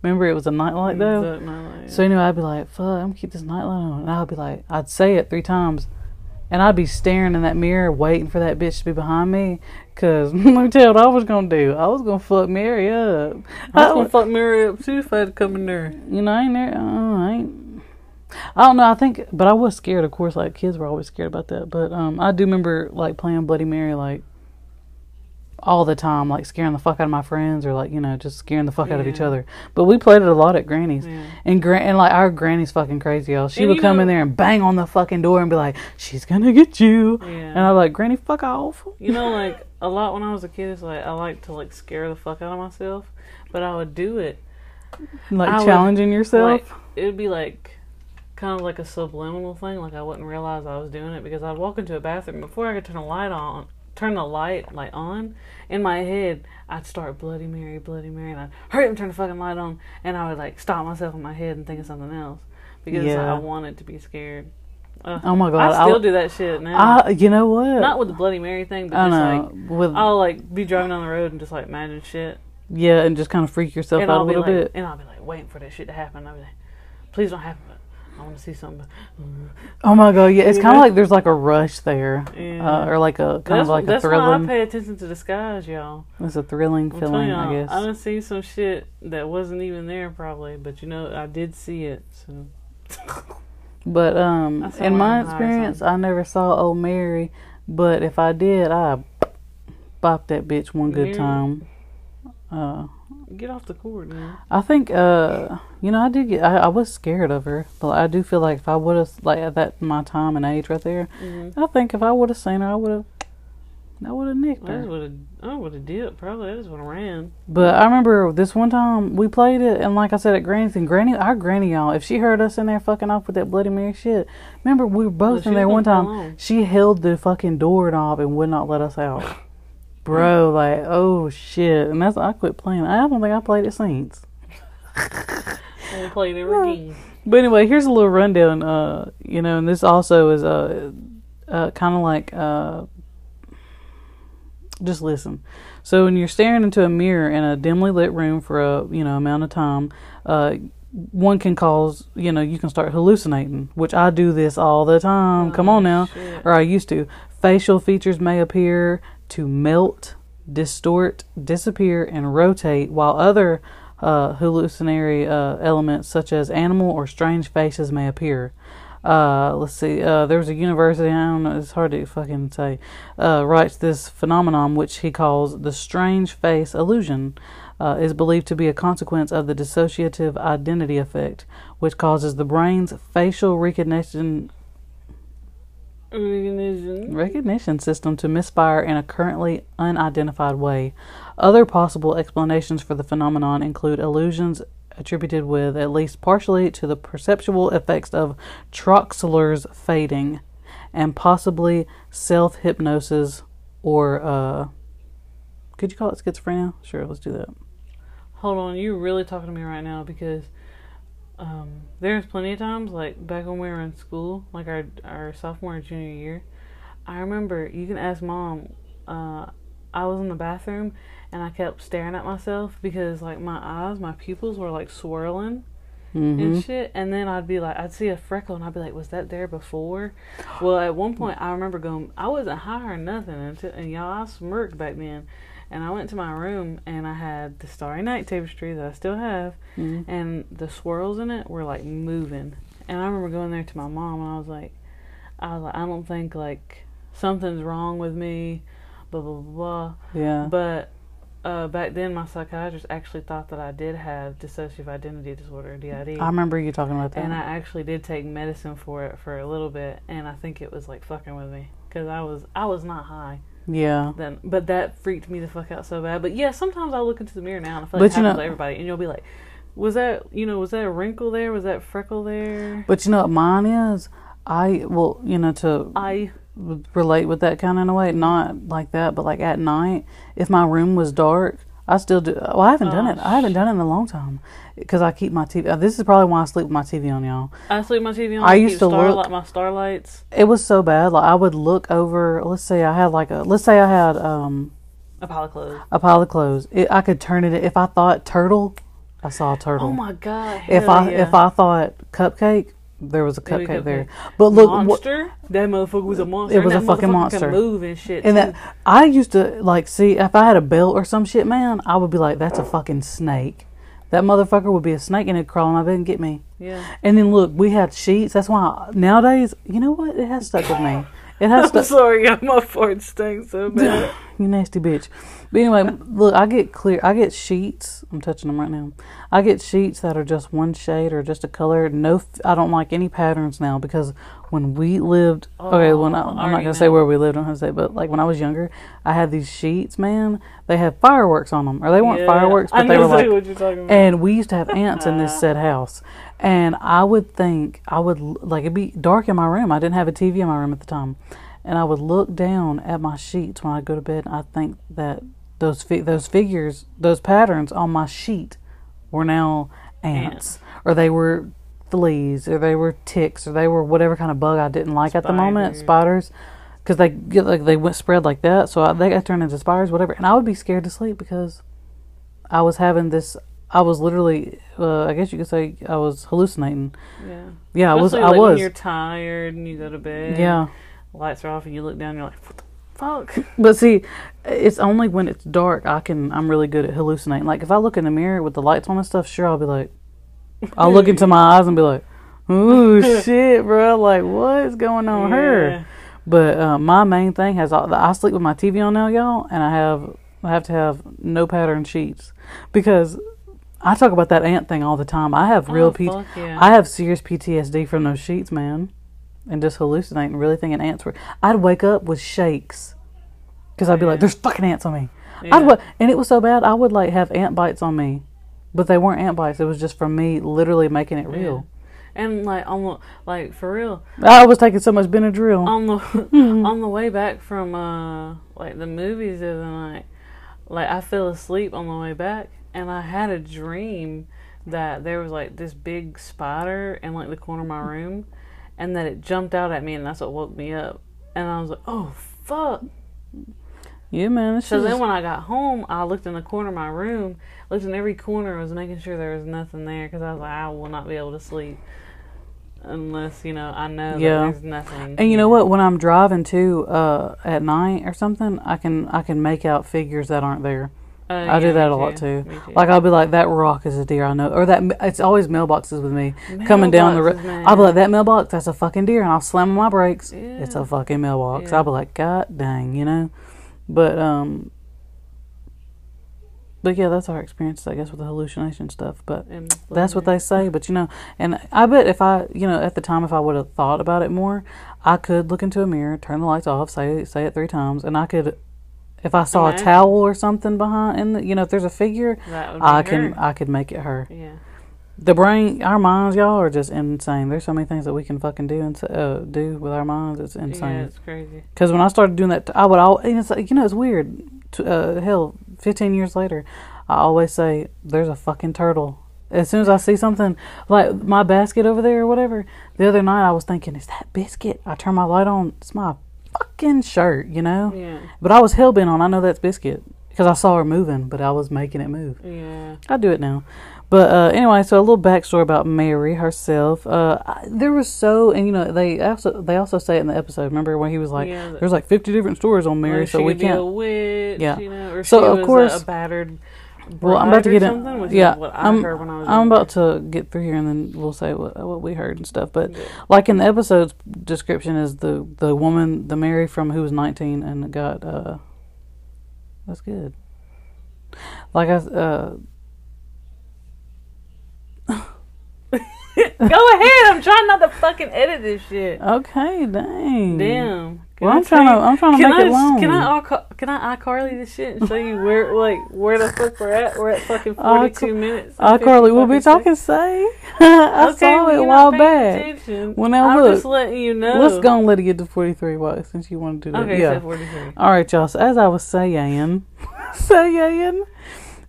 Remember, it was a nightlight though. Nightlight. So anyway, I'd be like, "Fuck, I'm gonna keep this nightlight on," and I'd be like, I'd say it three times, and I'd be staring in that mirror, waiting for that bitch to be behind me. Cause let me tell you what I was gonna do. I was gonna fuck Mary up. I was gonna fuck Mary up too if I had to come in there. You know, I ain't there. Uh, I ain't. I don't know. I think, but I was scared. Of course, like kids were always scared about that. But um, I do remember like playing Bloody Mary like all the time, like scaring the fuck out of my friends, or like you know just scaring the fuck out of each other. But we played it a lot at Granny's. Yeah. And gran- and like our granny's fucking crazy, y'all. She And would come know- in there and bang on the fucking door and be like, "She's gonna get you," Yeah. and I'm like, "Granny, fuck off." You know, like a lot when I was a kid, it's like I like to like scare the fuck out of myself, but I would do it. Like I would, challenging yourself. Like it would be like kind of like a subliminal thing. Like I wouldn't realize I was doing it because I'd walk into a bathroom before I could turn a light on. Turn the light like on in my head. I'd start Bloody Mary, Bloody Mary, and I'd hurry up and turn the fucking light on, and I would like stop myself in my head and think of something else because Yeah. I wanted to be scared. Uh, oh my god, I still I, do that shit now. I, you know what? Not with the Bloody Mary thing, but I just know like with I'll like be driving down the road and just like imagine shit, yeah, and just kind of freak yourself and out I'll a little like, bit. and I'll be like waiting for that shit to happen. I'll be like, please don't happen. I want to see something. Oh my god, yeah, it's kind of like there's like a rush there, Yeah. uh, or like a kind that's of like a thrilling. that's why I pay attention to the skies, y'all. It's a thrilling I'm feeling, I guess. I done seen some shit that wasn't even there probably, but you know I did see it. So But um, in my in high or experience, I never saw Old Mary. But if I did, I bopped that bitch one good Mary? time. Uh, get off the court, man. I think uh, you know, I did get. I, I was scared of her, but I do feel like if I would have like at that my time and age right there, Mm-hmm. I think if I would have seen her, I would have. I would have nicked I her. would have, I would have dipped. Probably, I just would have ran. But I remember this one time we played it, and like I said at Granny's, and Granny, our Granny, y'all, if she heard us in there fucking off with that Bloody Mary shit, remember we were both she in there one time. She held the fucking doorknob and would not let us out. Bro, like, oh shit. And that's, I quit playing. I don't think I played it since. We'll play it every game. But anyway, here's a little rundown. Uh, you know, and this also is uh, uh kind of like uh, just listen. So when you're staring into a mirror in a dimly lit room for a you know amount of time, uh, one can cause you know you can start hallucinating, which I do this all the time. Come on now, Oh, shit. or I used to. Facial features may appear to melt, distort, disappear, and rotate, while other uh, hallucinatory uh, elements such as animal or strange faces may appear. Uh, let's see. Uh, there was a university. I don't know. It's hard to fucking say. Uh, writes this phenomenon, which he calls the strange face illusion, uh, is believed to be a consequence of the dissociative identity effect, which causes the brain's facial recognition Recognition. recognition system to misfire in a currently unidentified way. Other possible explanations for the phenomenon include illusions attributed with at least partially to the perceptual effects of Troxler's fading and possibly self hypnosis or uh could you call it schizophrenia? Sure, let's do that. Hold on, you're really talking to me right now because um, there's plenty of times, like back when we were in school, like our our sophomore and junior year. I remember you can ask mom. Uh, I was in the bathroom and I kept staring at myself because like my eyes, my pupils were like swirling hmm and shit. And then I'd be like, I'd see a freckle and I'd be like, was that there before? Well, at one point I remember going, I wasn't high or nothing until, and y'all, I smirked back then. And I went to my room and I had the Starry Night tapestry that I still have, Mhm. and the swirls in it were like moving. And I remember going there to my mom and I was like, I was like, I don't think like something's wrong with me, blah blah blah. blah. Yeah. But uh, back then, my psychiatrist actually thought that I did have dissociative identity disorder, DID. I remember you talking about that. And I actually did take medicine for it for a little bit, and I think it was like fucking with me because I was I was not high yeah. then, but that freaked me the fuck out so bad. But yeah, sometimes I look into the mirror now and I feel But like it you know- to everybody, and you'll be like, "Was that you know was that a wrinkle there? Was that freckle there?" But you know what mine is? I well, you know, to I relate with that kind of in a way. Not like that, but like at night, if my room was dark, I still do. Well, I haven't done it. I haven't done it in a long time because I keep my TV. uh, This is probably why I sleep with my TV on, y'all. I sleep with my TV on. I I used to starlight, look- my starlights. It was so bad. Like I would look over. Let's say I had like a. Let's say I had um A pile of clothes. a pile of clothes. It, I could turn it. If I thought turtle, I saw a turtle. Oh my god! if I yeah. if I thought cupcake, there was a we cupcake there. But look, monster, that motherfucker was a monster. It was a fucking monster. Move and shit. And too. that I used to like see if I had a belt or some shit, man, I would be like, "That's a fucking snake." That motherfucker would be a snake and it'd crawl in my bed and get me. yeah. And then look, we had sheets. That's why nowadays, you know what? It has stuck with me. It has I'm stuck. sorry, my fart stinks so bad. You nasty bitch. But anyway, look, I get clear. I get sheets. I'm touching them right now. I get sheets that are just one shade or just a color. No, I don't like any patterns now because when we lived, okay, oh, when I, Oh, I'm not gonna say where we lived. I'm gonna say, but like when I was younger, I had these sheets. Man, they had fireworks on them, or they weren't Yeah, fireworks, I but they know were like exactly what you're talking about. and we used to have ants in this uh-huh. said house. And I would think, I would, like, it'd be dark in my room. I didn't have a TV in my room at the time. And I would look down at my sheets when I go to bed, and I think that those fi- those figures, those patterns on my sheet were now ants. Or they were fleas, or they were ticks, or they were whatever kind of bug I didn't like at the moment, Spiders. Because they get like they went spread like that, so I, they got turned into spiders, whatever. And I would be scared to sleep because I was having this I was literally, uh, I guess you could say, I was hallucinating. Yeah. Yeah, I was. Especially, I like, When was. you're tired and you go to bed. Yeah, Lights are off and you look down. You're like, what the fuck? but see, it's only when it's dark I can. I'm really good at hallucinating. Like if I look in the mirror with the lights on and stuff, sure, I'll be like, I'll look into my eyes and be like, "Ooh, shit, bro! Like what's going on here?" But uh, my main thing has all, the I sleep with my TV on now, y'all, and I have I have to have no pattern sheets because I talk about that ant thing all the time. I have real Oh, P- yeah. I have serious PTSD from those sheets, man, and just hallucinating, really thinking ants were. I'd wake up with shakes because I'd be like, "There's fucking ants on me." Yeah. I'd wa- and it was so bad. I would like have ant bites on me, but they weren't ant bites. It was just from me literally making it real. And like on the like for real I was taking so much Benadryl. on the on the way back from uh like the movies the other night, like I fell asleep on the way back and I had a dream that there was like this big spider in like the corner of my room and that it jumped out at me and that's what woke me up. And I was like, Oh fuck yeah, man. So just, then when I got home, I looked in the corner of my room, looked in every corner, and was making sure there was nothing there because I was like, I will not be able to sleep unless you know I know Yeah. that there's nothing. And you know what? When I'm driving too uh, at night or something, I can I can make out figures that aren't there. Uh, I do yeah, that me a lot too. Too. Like I'll be like, that rock is a deer I know, or that it's always mailboxes with me coming down the road. I'll be like, that mailbox, that's a fucking deer, and I'll slam my brakes. It's a fucking mailbox. Yeah. I'll be like, God dang, you know. But um, but yeah, that's our experience, I guess, with the hallucination stuff. But that's what they say. But you know, and I bet if I, you know, at the time, if I would have thought about it more, I could look into a mirror, turn the lights off, say say it three times, and I could. If I saw Imagine. a towel or something behind, in the, you know, if there's a figure, I can her. I could make it her. Yeah. The brain, our minds, y'all are just insane. There's so many things that we can fucking do and uh, do with our minds. It's insane. Yeah, it's crazy. Because when I started doing that, I would all. And it's like, you know, it's weird. Uh, hell, 15 years later, I always say, "There's a fucking turtle." As soon as I see something like my basket over there or whatever, the other night I was thinking, "Is that biscuit?" I turn my light on. It's my fucking shirt, you know. Yeah. But I was hell bent on. I know that's biscuit because I saw her moving, but I was making it move. Yeah. I do it now. But uh, anyway, so a little backstory about Mary herself. Uh, I, there was so, and you know, they also they also say it in the episode. Remember when he was like, Yeah, the- "There's like 50 different stories on Mary, so she we could be a can't." witch, Yeah. You know, or So, she of course- a, a battered. Well, I'm about to get in. Yeah, I'm. heard when I was I'm about to get through here, and then we'll say what, what we heard and stuff. But Yeah. like in the episode's description, is the the woman, the Mary from who was 19 and got. uh That's good. Like I. uh Go ahead. I'm trying not to fucking edit this shit. Okay, dang. Damn. Can I I'm trying to. I'm trying to Can make I, it long. can I can I iCarly this shit and show you where like where the fuck we're at? We're at fucking forty two minutes. and Ah, 50 Carly, we'll be fucking talking say. I Okay, saw it a while back. attention. Well, I'm look. just letting you know. Let's go and let it get to 43 while since you want to do that. Okay, yeah. so 43. All right, y'all. So as I was saying, saying,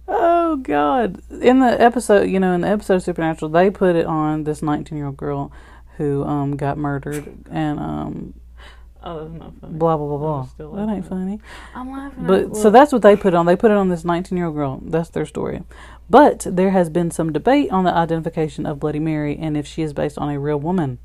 oh God, in the episode, you know, in the episode of Supernatural, they put it on this 19 year old girl who um got murdered and um Oh, that's not funny. blah blah blah blah. I'm still That ain't funny. I'm laughing. But at, so that's what they put on. They put it on this 19 year old girl. That's their story. But there has been some debate on the identification of Bloody Mary and if she is based on a real woman.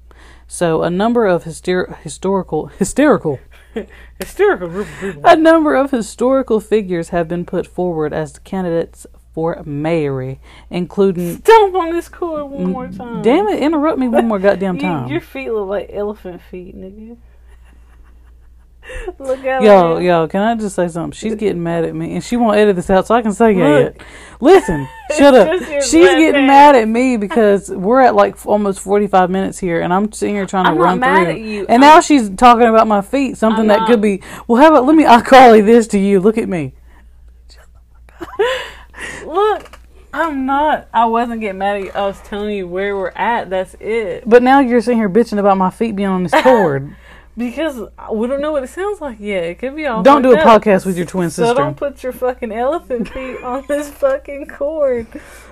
So a number of hyster- historical hysterical hysterical group of people. a number of historical figures have been put forward as candidates for Mary, including Stomp on this cord one more time. Damn it, interrupt me one more goddamn You- time. your feet look like elephant feet, nigga. look at Yo, yo, can I just say something? She's getting mad at me, and she won't edit this out, so I can say Look. it. Listen, shut up. She's getting hand. mad at me because we're at like almost forty-five minutes here, and I'm sitting here trying to I'm run through. And I'm- now she's talking about my feet, something I'm that not- could be. Well, how about let me I call this to you? Look at me. Look, I'm not. I wasn't getting mad at you. I was telling you where we're at. That's it. But now you're sitting here bitching about my feet being on this cord. Because we don't know what it sounds like yet. It could be all. Don't do a up. podcast with your twin So sister. don't put your fucking elephant feet on this fucking cord.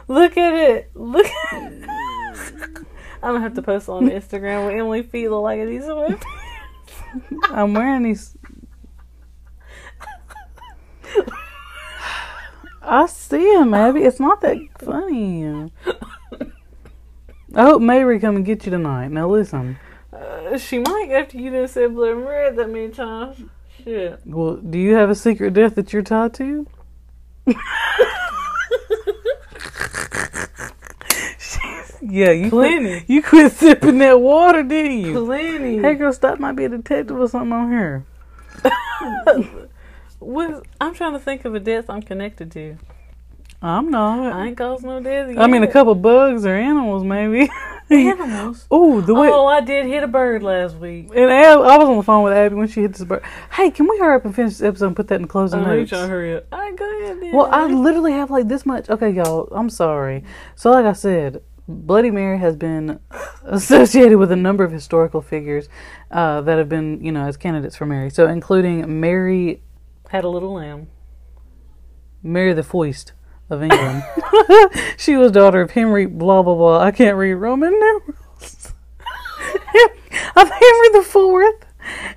Look at it. Look. I'm gonna have to post on Instagram what Emily feet look like these women. I'm wearing these. I see him, Abby. It's not that funny. I hope Mary come and get you tonight. Now listen. She might after you done said Bloody Mary that many times. Shit. Well, do you have a secret death that you're tied to? yeah, you Plenty. Quit, you quit sipping that water, didn't you? Plenty. Hey, girl, stop! Might be a detective or something on here. What, I'm trying to think of a death I'm connected to. I'm not. I ain't caused no death. I mean, a couple bugs or animals, maybe. animals. oh, the way. Oh, I did hit a bird last week. And Ab, I was on the phone with Abby when she hit this bird. Hey, can we hurry up and finish this episode and put that in the closing I know you notes? trying to hurry up. All right, go ahead. Then. Well, I literally have like this much. Okay, y'all, I'm sorry. So, like I said, Bloody Mary has been associated with a number of historical figures uh, that have been, you know, as candidates for Mary. So, including Mary, had a little lamb. Mary the Foist of England. she was daughter of Henry. Blah blah blah. I can't read Roman numerals. of Henry the Fourth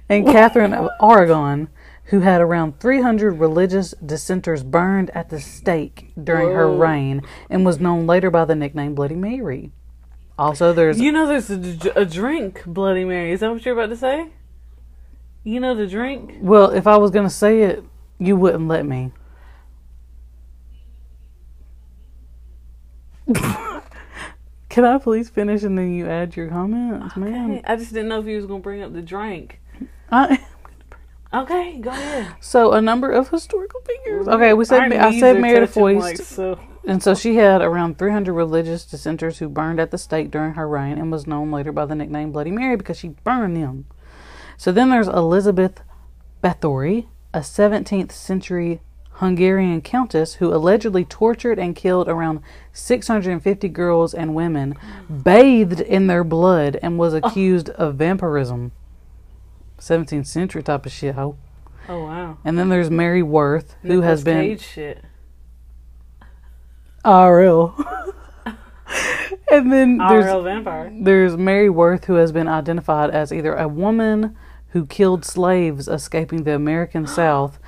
and Catherine of Aragon. Who had around 300 religious dissenters burned at the stake during her reign and was known later by the nickname Bloody Mary. Also, there's You know, there's a, a drink, Bloody Mary. Is that what you're about to say? You know the drink? well, if I was gonna say it, you wouldn't let me. Can I please finish and then you add your comments, man? Okay, I just didn't know if you was gonna bring up the drink. I, am gonna bring up Okay, go ahead. so a number of historical figures. Okay, we said I said Mary the Foist, so. and so she had around 300 religious dissenters who burned at the stake during her reign, and was known later by the nickname Bloody Mary because she burned them. So then there's Elizabeth Bathory, a 17th century Hungarian countess who allegedly tortured and killed around 650 girls and women, bathed in their blood, and was accused of vampirism. 17th century type of shit, ho. Oh wow. And then there's Mary Worth, who has been Cage shit. RL. and then there's RL vampire. There's Mary Worth, who has been identified as either a woman who killed slaves escaping the American South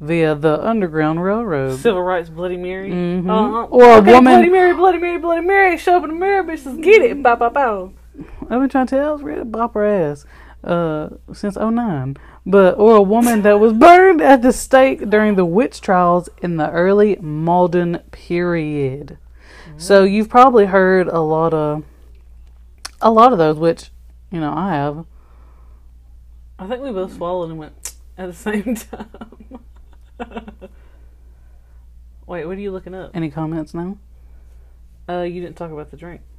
via the Underground Railroad. Civil rights Bloody Mary. Mhm. Uh-uh. Or a okay, woman- Bloody Mary, Bloody Mary, Bloody Mary. Show up in the mirror, bitches. Get it. Bow, bow, bow. I've been trying to tell, I was ready to bop her ass uh, since '09. But or a woman that was burned at the stake during the witch trials in the early modern period. So you've probably heard a lot of a lot of those, which you know I have. I think we both swallowed and went at the same time. Wait, what are you looking up? Any comments now? Uh, you didn't talk about the drink.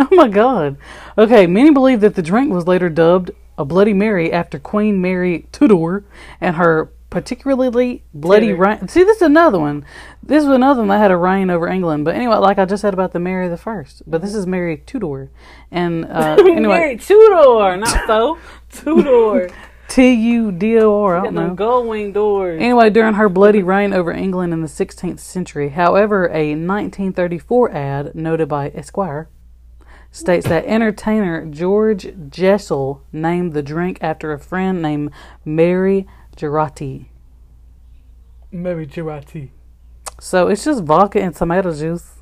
Oh my god. Okay, many believe that the drink was later dubbed a Bloody Mary after Queen Mary Tudor and her particularly bloody Tudor. reign. See, this is another one. This was another one that had a reign over England. But anyway, like I just said about the Mary the First, but this is Mary Tudor, and uh, anyway, Mary Tudor, not so. Tudor. T U D O R. I Got don't know. gold wing doors. Anyway, during her bloody reign over England in the 16th century, however, a 1934 ad noted by Esquire states that entertainer George Jessel named the drink after a friend named Mary Geraghty. Mary Geraghty. So it's just vodka and tomato juice.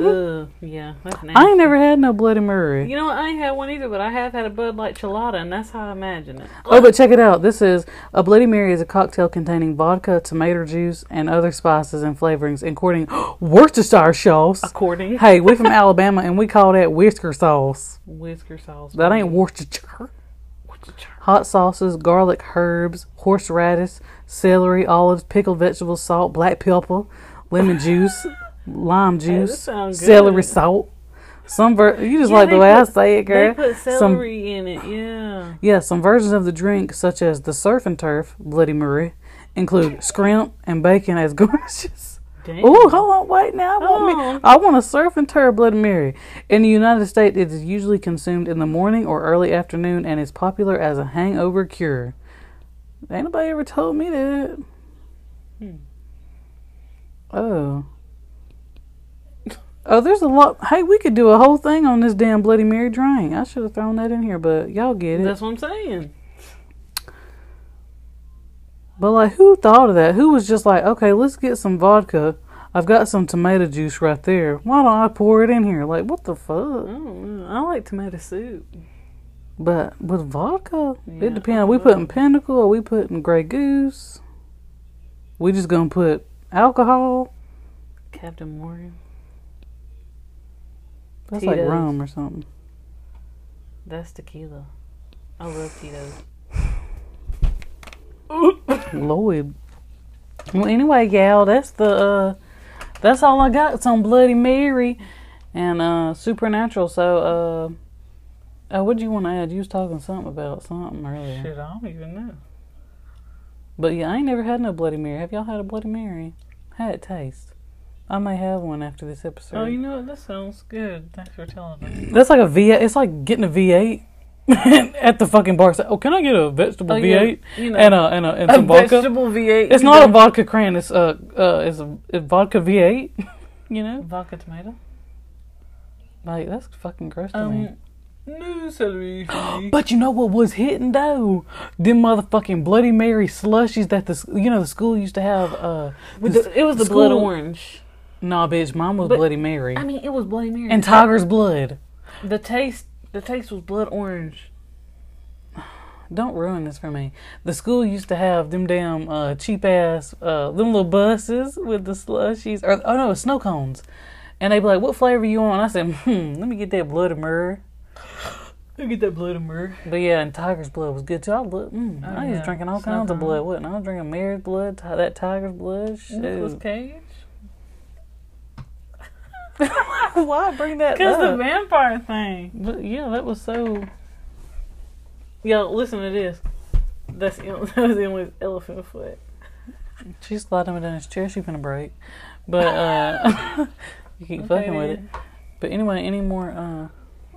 Ugh, yeah, that's nasty. I ain't never had no Bloody Mary. You know what? I ain't had one either, but I have had a Bud Light Chelada, and that's how I imagine it. Oh, but check it out. This is a Bloody Mary is a cocktail containing vodka, tomato juice, and other spices and flavorings, including Worcestershire sauce. According Hey, we're from Alabama and we call that whisker sauce. whisker sauce. That ain't Worcestershire. Hot sauces, garlic, herbs, horseradish, celery, olives, pickled vegetables, salt, black pepper, lemon juice, lime juice, good. celery salt. Some ver- you just Yeah, like the way I say it, girl. They put Some celery in it. Yeah. yeah, some versions of the drink, such as the surf and turf Bloody Mary, include scrimp and bacon as garnishes. Oh, hold on, wait now. I want, Oh. me, I want a surf and turf Bloody Mary. In the United States, it is usually consumed in the morning or early afternoon and is popular as a hangover cure. Ain't nobody ever told me that. Hmm. Oh. Oh, there's a lot. Hey, we could do a whole thing on this damn Bloody Mary drink. I should have thrown that in here, but y'all get it. That's what I'm saying. But like, who thought of that? Who was just like, okay, let's get some vodka. I've got some tomato juice right there. Why don't I pour it in here? Like, what the I fuck? don't know. I like tomato soup. But with vodka, Yeah, it depends. Are we putting Pinnacle? Or we putting Grey Goose? We just gonna put alcohol? Captain Morgan. That's like rum or something. That's tequila. I love Tito's. Lloyd. Well, anyway, gal, that's the uh, that's all I got. It's on Bloody Mary and uh, Supernatural. So, uh, uh, what do you want to add? You was talking something about something earlier. Shit, I don't even know. But yeah, I ain't never had no Bloody Mary. Have y'all had a Bloody Mary? How it taste? I might have one after this episode. Oh, you know what? That sounds good. Thanks for telling me. That's like a V. It's like getting a V8 at the fucking bar. Oh, can I get a vegetable Oh, V8 you know, and a and a and a some vodka? vegetable V8. It's not a vodka cran. It's uh uh it's a, a vodka V8. you know, vodka tomato. like that's fucking gross to me. Um, no celery. But you know what was hitting though? Them motherfucking Bloody Mary slushies that the you know the school used to have. Uh, this- the, it was the blood orange. Nah, bitch, mine was But- Bloody Mary I mean, it was Bloody Mary. and Tiger's Blood. the taste, the taste was blood orange. Don't ruin this for me. The school used to have them damn uh, cheap ass uh, them little buses with the slushies or oh no snow cones, and they'd be like, "What flavor you want?" I said, "Hmm, let me get that blood of myrrh." I get that blood of myrrh. But yeah, and tiger's blood was good too. I, look, mm, Oh, I was drinking all kinds of blood. What? I was drinking mare's blood, ti- that tiger's blood. Nicolas Shoot. Cage. Why bring that Because the vampire thing. But yeah, that was so. Yo, listen to this. That's that was Emily's elephant foot. She's sliding him down his chair. She's gonna break. But uh, you keep Okay, fucking with it. But anyway, any more? Uh,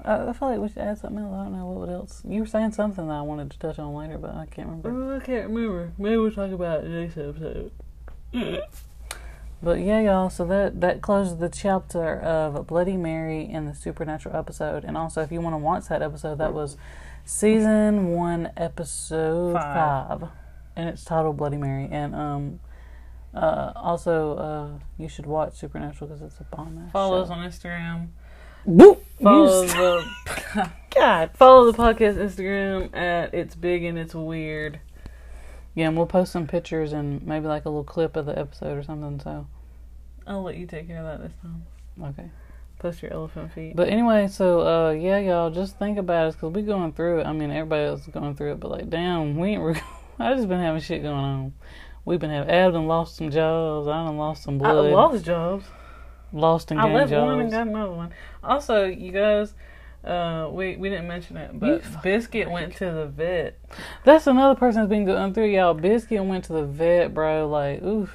I, I feel like we should add something else. I don't know what else. You were saying something that I wanted to touch on later, but I can't remember. Oh, I can't remember. Maybe we'll talk about it next episode. But yeah, y'all. So that that closes the chapter of Bloody Mary in the Supernatural episode. And also, if you want to watch that episode, that was season one, episode Five. five, and it's titled Bloody Mary. And um, uh, also, uh, you should watch Supernatural because it's a bomb. Follow us on Instagram. Boop. Follow the God. follow the podcast Instagram at it's big and it's weird. Yeah, and we'll post some pictures and maybe like a little clip of the episode or something. So I'll let you take care of that this time. okay. Post your elephant feet. But anyway, so uh, yeah, y'all just think about it because we going through it. I mean, everybody else is going through it, but like, damn, we ain't. Re- I just been having shit going on. We've been having. Done lost some jobs. I done lost some I blood. lost jobs. lost and I left jobs. one and got another one. Also, you guys, uh, we we didn't mention it, but Biscuit went to the vet. That's another person that's been going through y'all. Biscuit went to the vet, bro. Like, oof.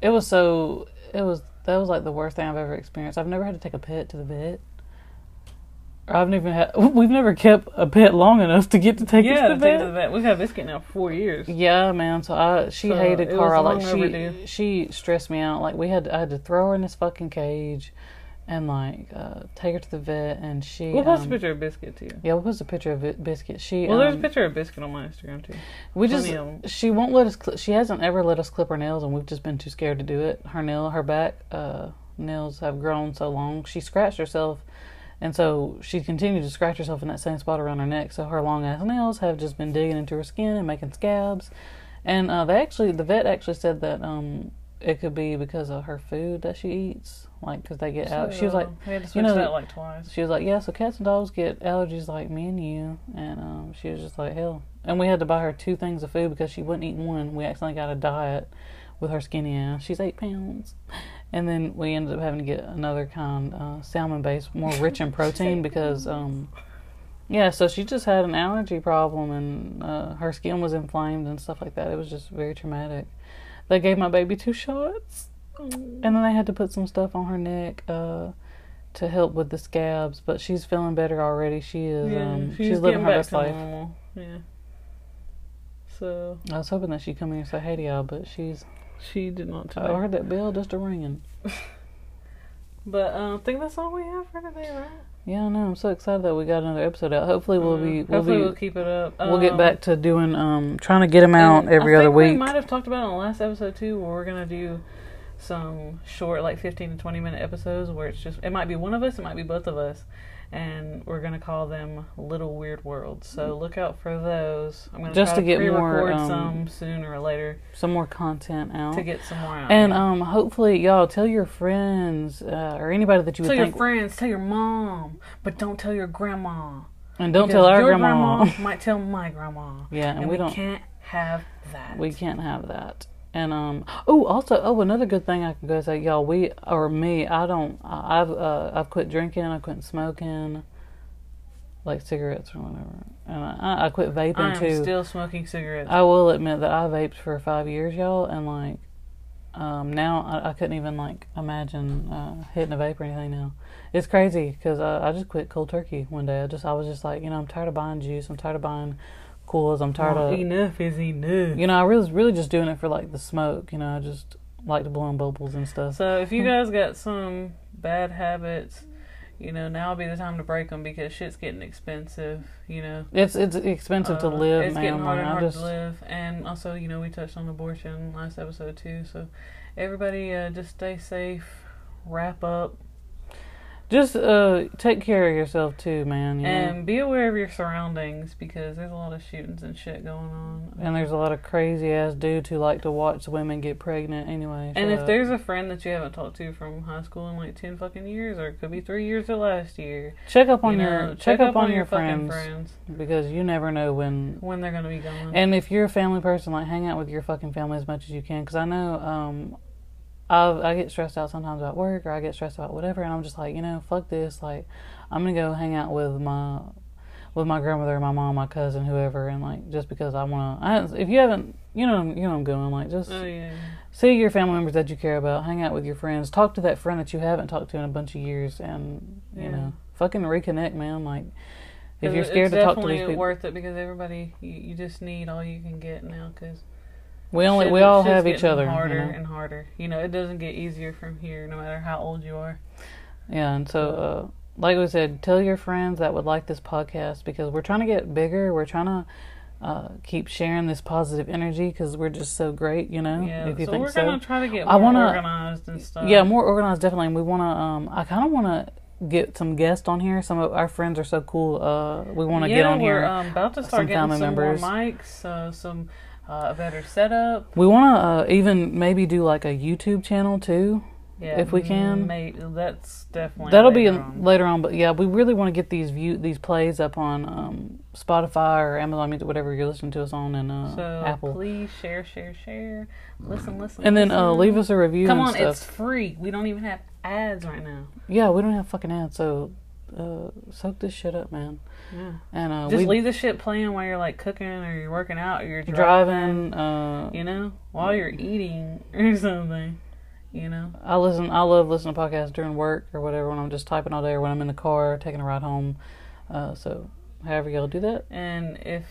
It was so. It was that was like the worst thing I've ever experienced. I've never had to take a pet to the vet. I've never had. We've never kept a pet long enough to get to take yeah, it to the to vet. We've had Biscuit now for four years. Yeah, man. So I she So, hated Carl. Like she overdue. she stressed me out. Like we had I had to throw her in this fucking cage, and like uh, take her to the vet. And she We'll post a um, picture of Biscuit too. Yeah, we'll post a picture of it, Biscuit. She Well, there's a um, picture of Biscuit on my Instagram too. we just plenty 'em. she won't let us. Cl- she hasn't ever let us clip her nails, and we've just been too scared to do it. Her nail, her back uh, nails have grown so long. She scratched herself, and so she continued to scratch herself in that same spot around her neck. So her long ass nails have just been digging into her skin and making scabs. And uh, they actually, the vet actually said that um, it could be because of her food that she eats, like because they get out. She was like, had know, that like twice. she was like, yeah, so cats and dogs get allergies like me and you. And um, she was just like, hell. And we had to buy her two things of food because she wouldn't eat one. We accidentally got a diet with her skinny ass. She's eight pounds. And then we ended up having to get another kind, uh, salmon based, more rich in protein because, um, yeah, so she just had an allergy problem and uh, her skin was inflamed and stuff like that. It was just very traumatic. They gave my baby two shots. And then they had to put some stuff on her neck uh, to help with the scabs. But she's feeling better already. She is. yeah, um, she's, she's, living her best life. normal. Yeah. So I was hoping that she'd come here and say hey to y'all, but she's. she did not today. I heard that bell just a ringing. But uh, I think that's all we have for today, right? Yeah, no, I'm so excited that we got another episode out. Hopefully, we'll Uh, be we'll hopefully be we'll keep it up. we'll get Um, back to doing um trying to get them out every I other week. We might have talked about it in the last episode too, where we're gonna do some short, like fifteen to twenty minute episodes, where it's just it might be one of us, it might be both of us, and we're gonna call them Little Weird Worlds. So look out for those. I'm gonna Just try to get more, um, some sooner or later Some more content out. to get some more out. and um, hopefully, y'all tell your friends uh, or anybody that you would tell your think, friends, tell your mom, but don't tell your grandma. and don't tell our your grandma. might tell my grandma. yeah, and, and, we, we, don't. can't have that. We can't have that. And um oh also oh another good thing I can go say y'all we or me I don't I've uh, I've quit drinking I quit smoking like cigarettes or whatever and I, I quit vaping I am too. still smoking cigarettes. I will admit that I vaped for five years y'all and like um now I, I couldn't even like imagine uh, hitting a vape or anything now. It's crazy because I, I just quit cold turkey one day. I just I was just like you know I'm tired of buying juice. I'm tired of buying cools. I'm tired Oh, of enough is enough. you know, I was really just doing it for like the smoke. You know, I just like to blow in bubbles and stuff. So if you guys got some bad habits, you know now would be the time to break them because shit's getting expensive. You know, It's it's expensive to Uh, live, It's man. getting harder and harder just to live, and also you know we touched on abortion last episode too. So everybody uh, just stay safe. Wrap up just uh take care of yourself too, man. You know? and be aware of your surroundings because there's a lot of shootings and shit going on. And there's a lot of crazy ass dudes who like to watch women get pregnant anyway. And if there's a friend that you haven't talked to from high school in like ten fucking years, or it could be three years or last year, check up on you your know, check, up, on, your, fucking friends, friends because you never know when. when they're gonna be gone. And if you're a family person, like hang out with your fucking family as much as you can. Because I know um, I I get stressed out sometimes about work or I get stressed about whatever, and I'm just like, you know, fuck this. Like, I'm gonna go hang out with my with my grandmother, my mom, my cousin, whoever, and like just because I wanna. I, if you haven't, you know, you know, what I'm going like just oh yeah, see your family members that you care about, hang out with your friends, talk to that friend that you haven't talked to in a bunch of years, and you Yeah. know, fucking reconnect, man. Like, If you're scared it's to talk to definitely these people, worth it because everybody, you, you just need all you can get now because we only shit- we all have each getting other. you Harder know? and harder. You know, it doesn't get easier from here, no matter how old you are. Yeah, and so, uh, like we said, tell your friends that would like this podcast because we're trying to get bigger. We're trying to uh, keep sharing this positive energy because we're just so great, you know. Yeah, if you so think we're so, gonna try to get I more wanna- organized and stuff. yeah, more organized definitely. And we want to. Um, I kind of want to get some guests on here. Some of our friends are so cool. Uh, we want to yeah, get on here. we're here. um, about to some start getting family some members. more mics, uh, some uh, a better setup. we want to uh, even maybe do like a YouTube channel too. Yeah, If we can. may, that's definitely That'll be on. later on, but yeah, we really want to get these view these plays up on um, Spotify or Amazon Music, whatever you're listening to us on, and uh, So Apple. please share, share, share. Listen, listen. And then uh, leave us a review Come on, it's free. We don't even have ads right now. Yeah, we don't have fucking ads, so uh, soak this shit up, man. Yeah. And uh, Just leave the shit playing while you're like cooking or you're working out or you're driving. driving. Uh, You know, while you're eating or something. You know. I listen. I love listening to podcasts during work or whatever when I'm just typing all day or when I'm in the car taking a ride home. Uh, so, however y'all do that, And if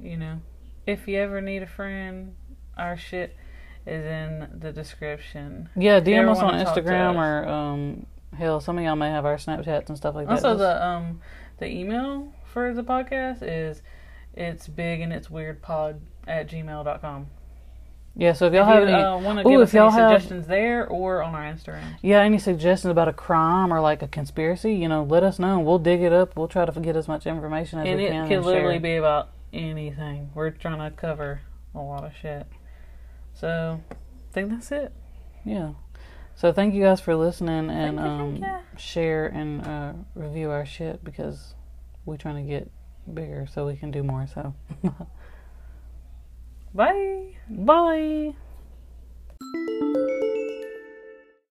you know, if you ever need a friend, our shit is in the description. yeah, DM us on wanna talk to Instagram us. or um, hell, some of y'all may have our Snapchats and stuff like that. Also, Just- the um the email for the podcast is it's big and it's weird pod at gmail.com. yeah. So if y'all if have you any, uh, Ooh, give if us any y'all have- suggestions there or on our Instagram. yeah, any suggestions about a crime or like a conspiracy, you know, let us know. We'll dig it up. We'll try to get as much information as and we can. And it can. literally be about anything. We're trying to cover a lot of shit. So, I think that's it. Yeah. So thank you guys for listening and um, share and uh, review our shit because we're trying to get bigger so we can do more. So Bye. bye.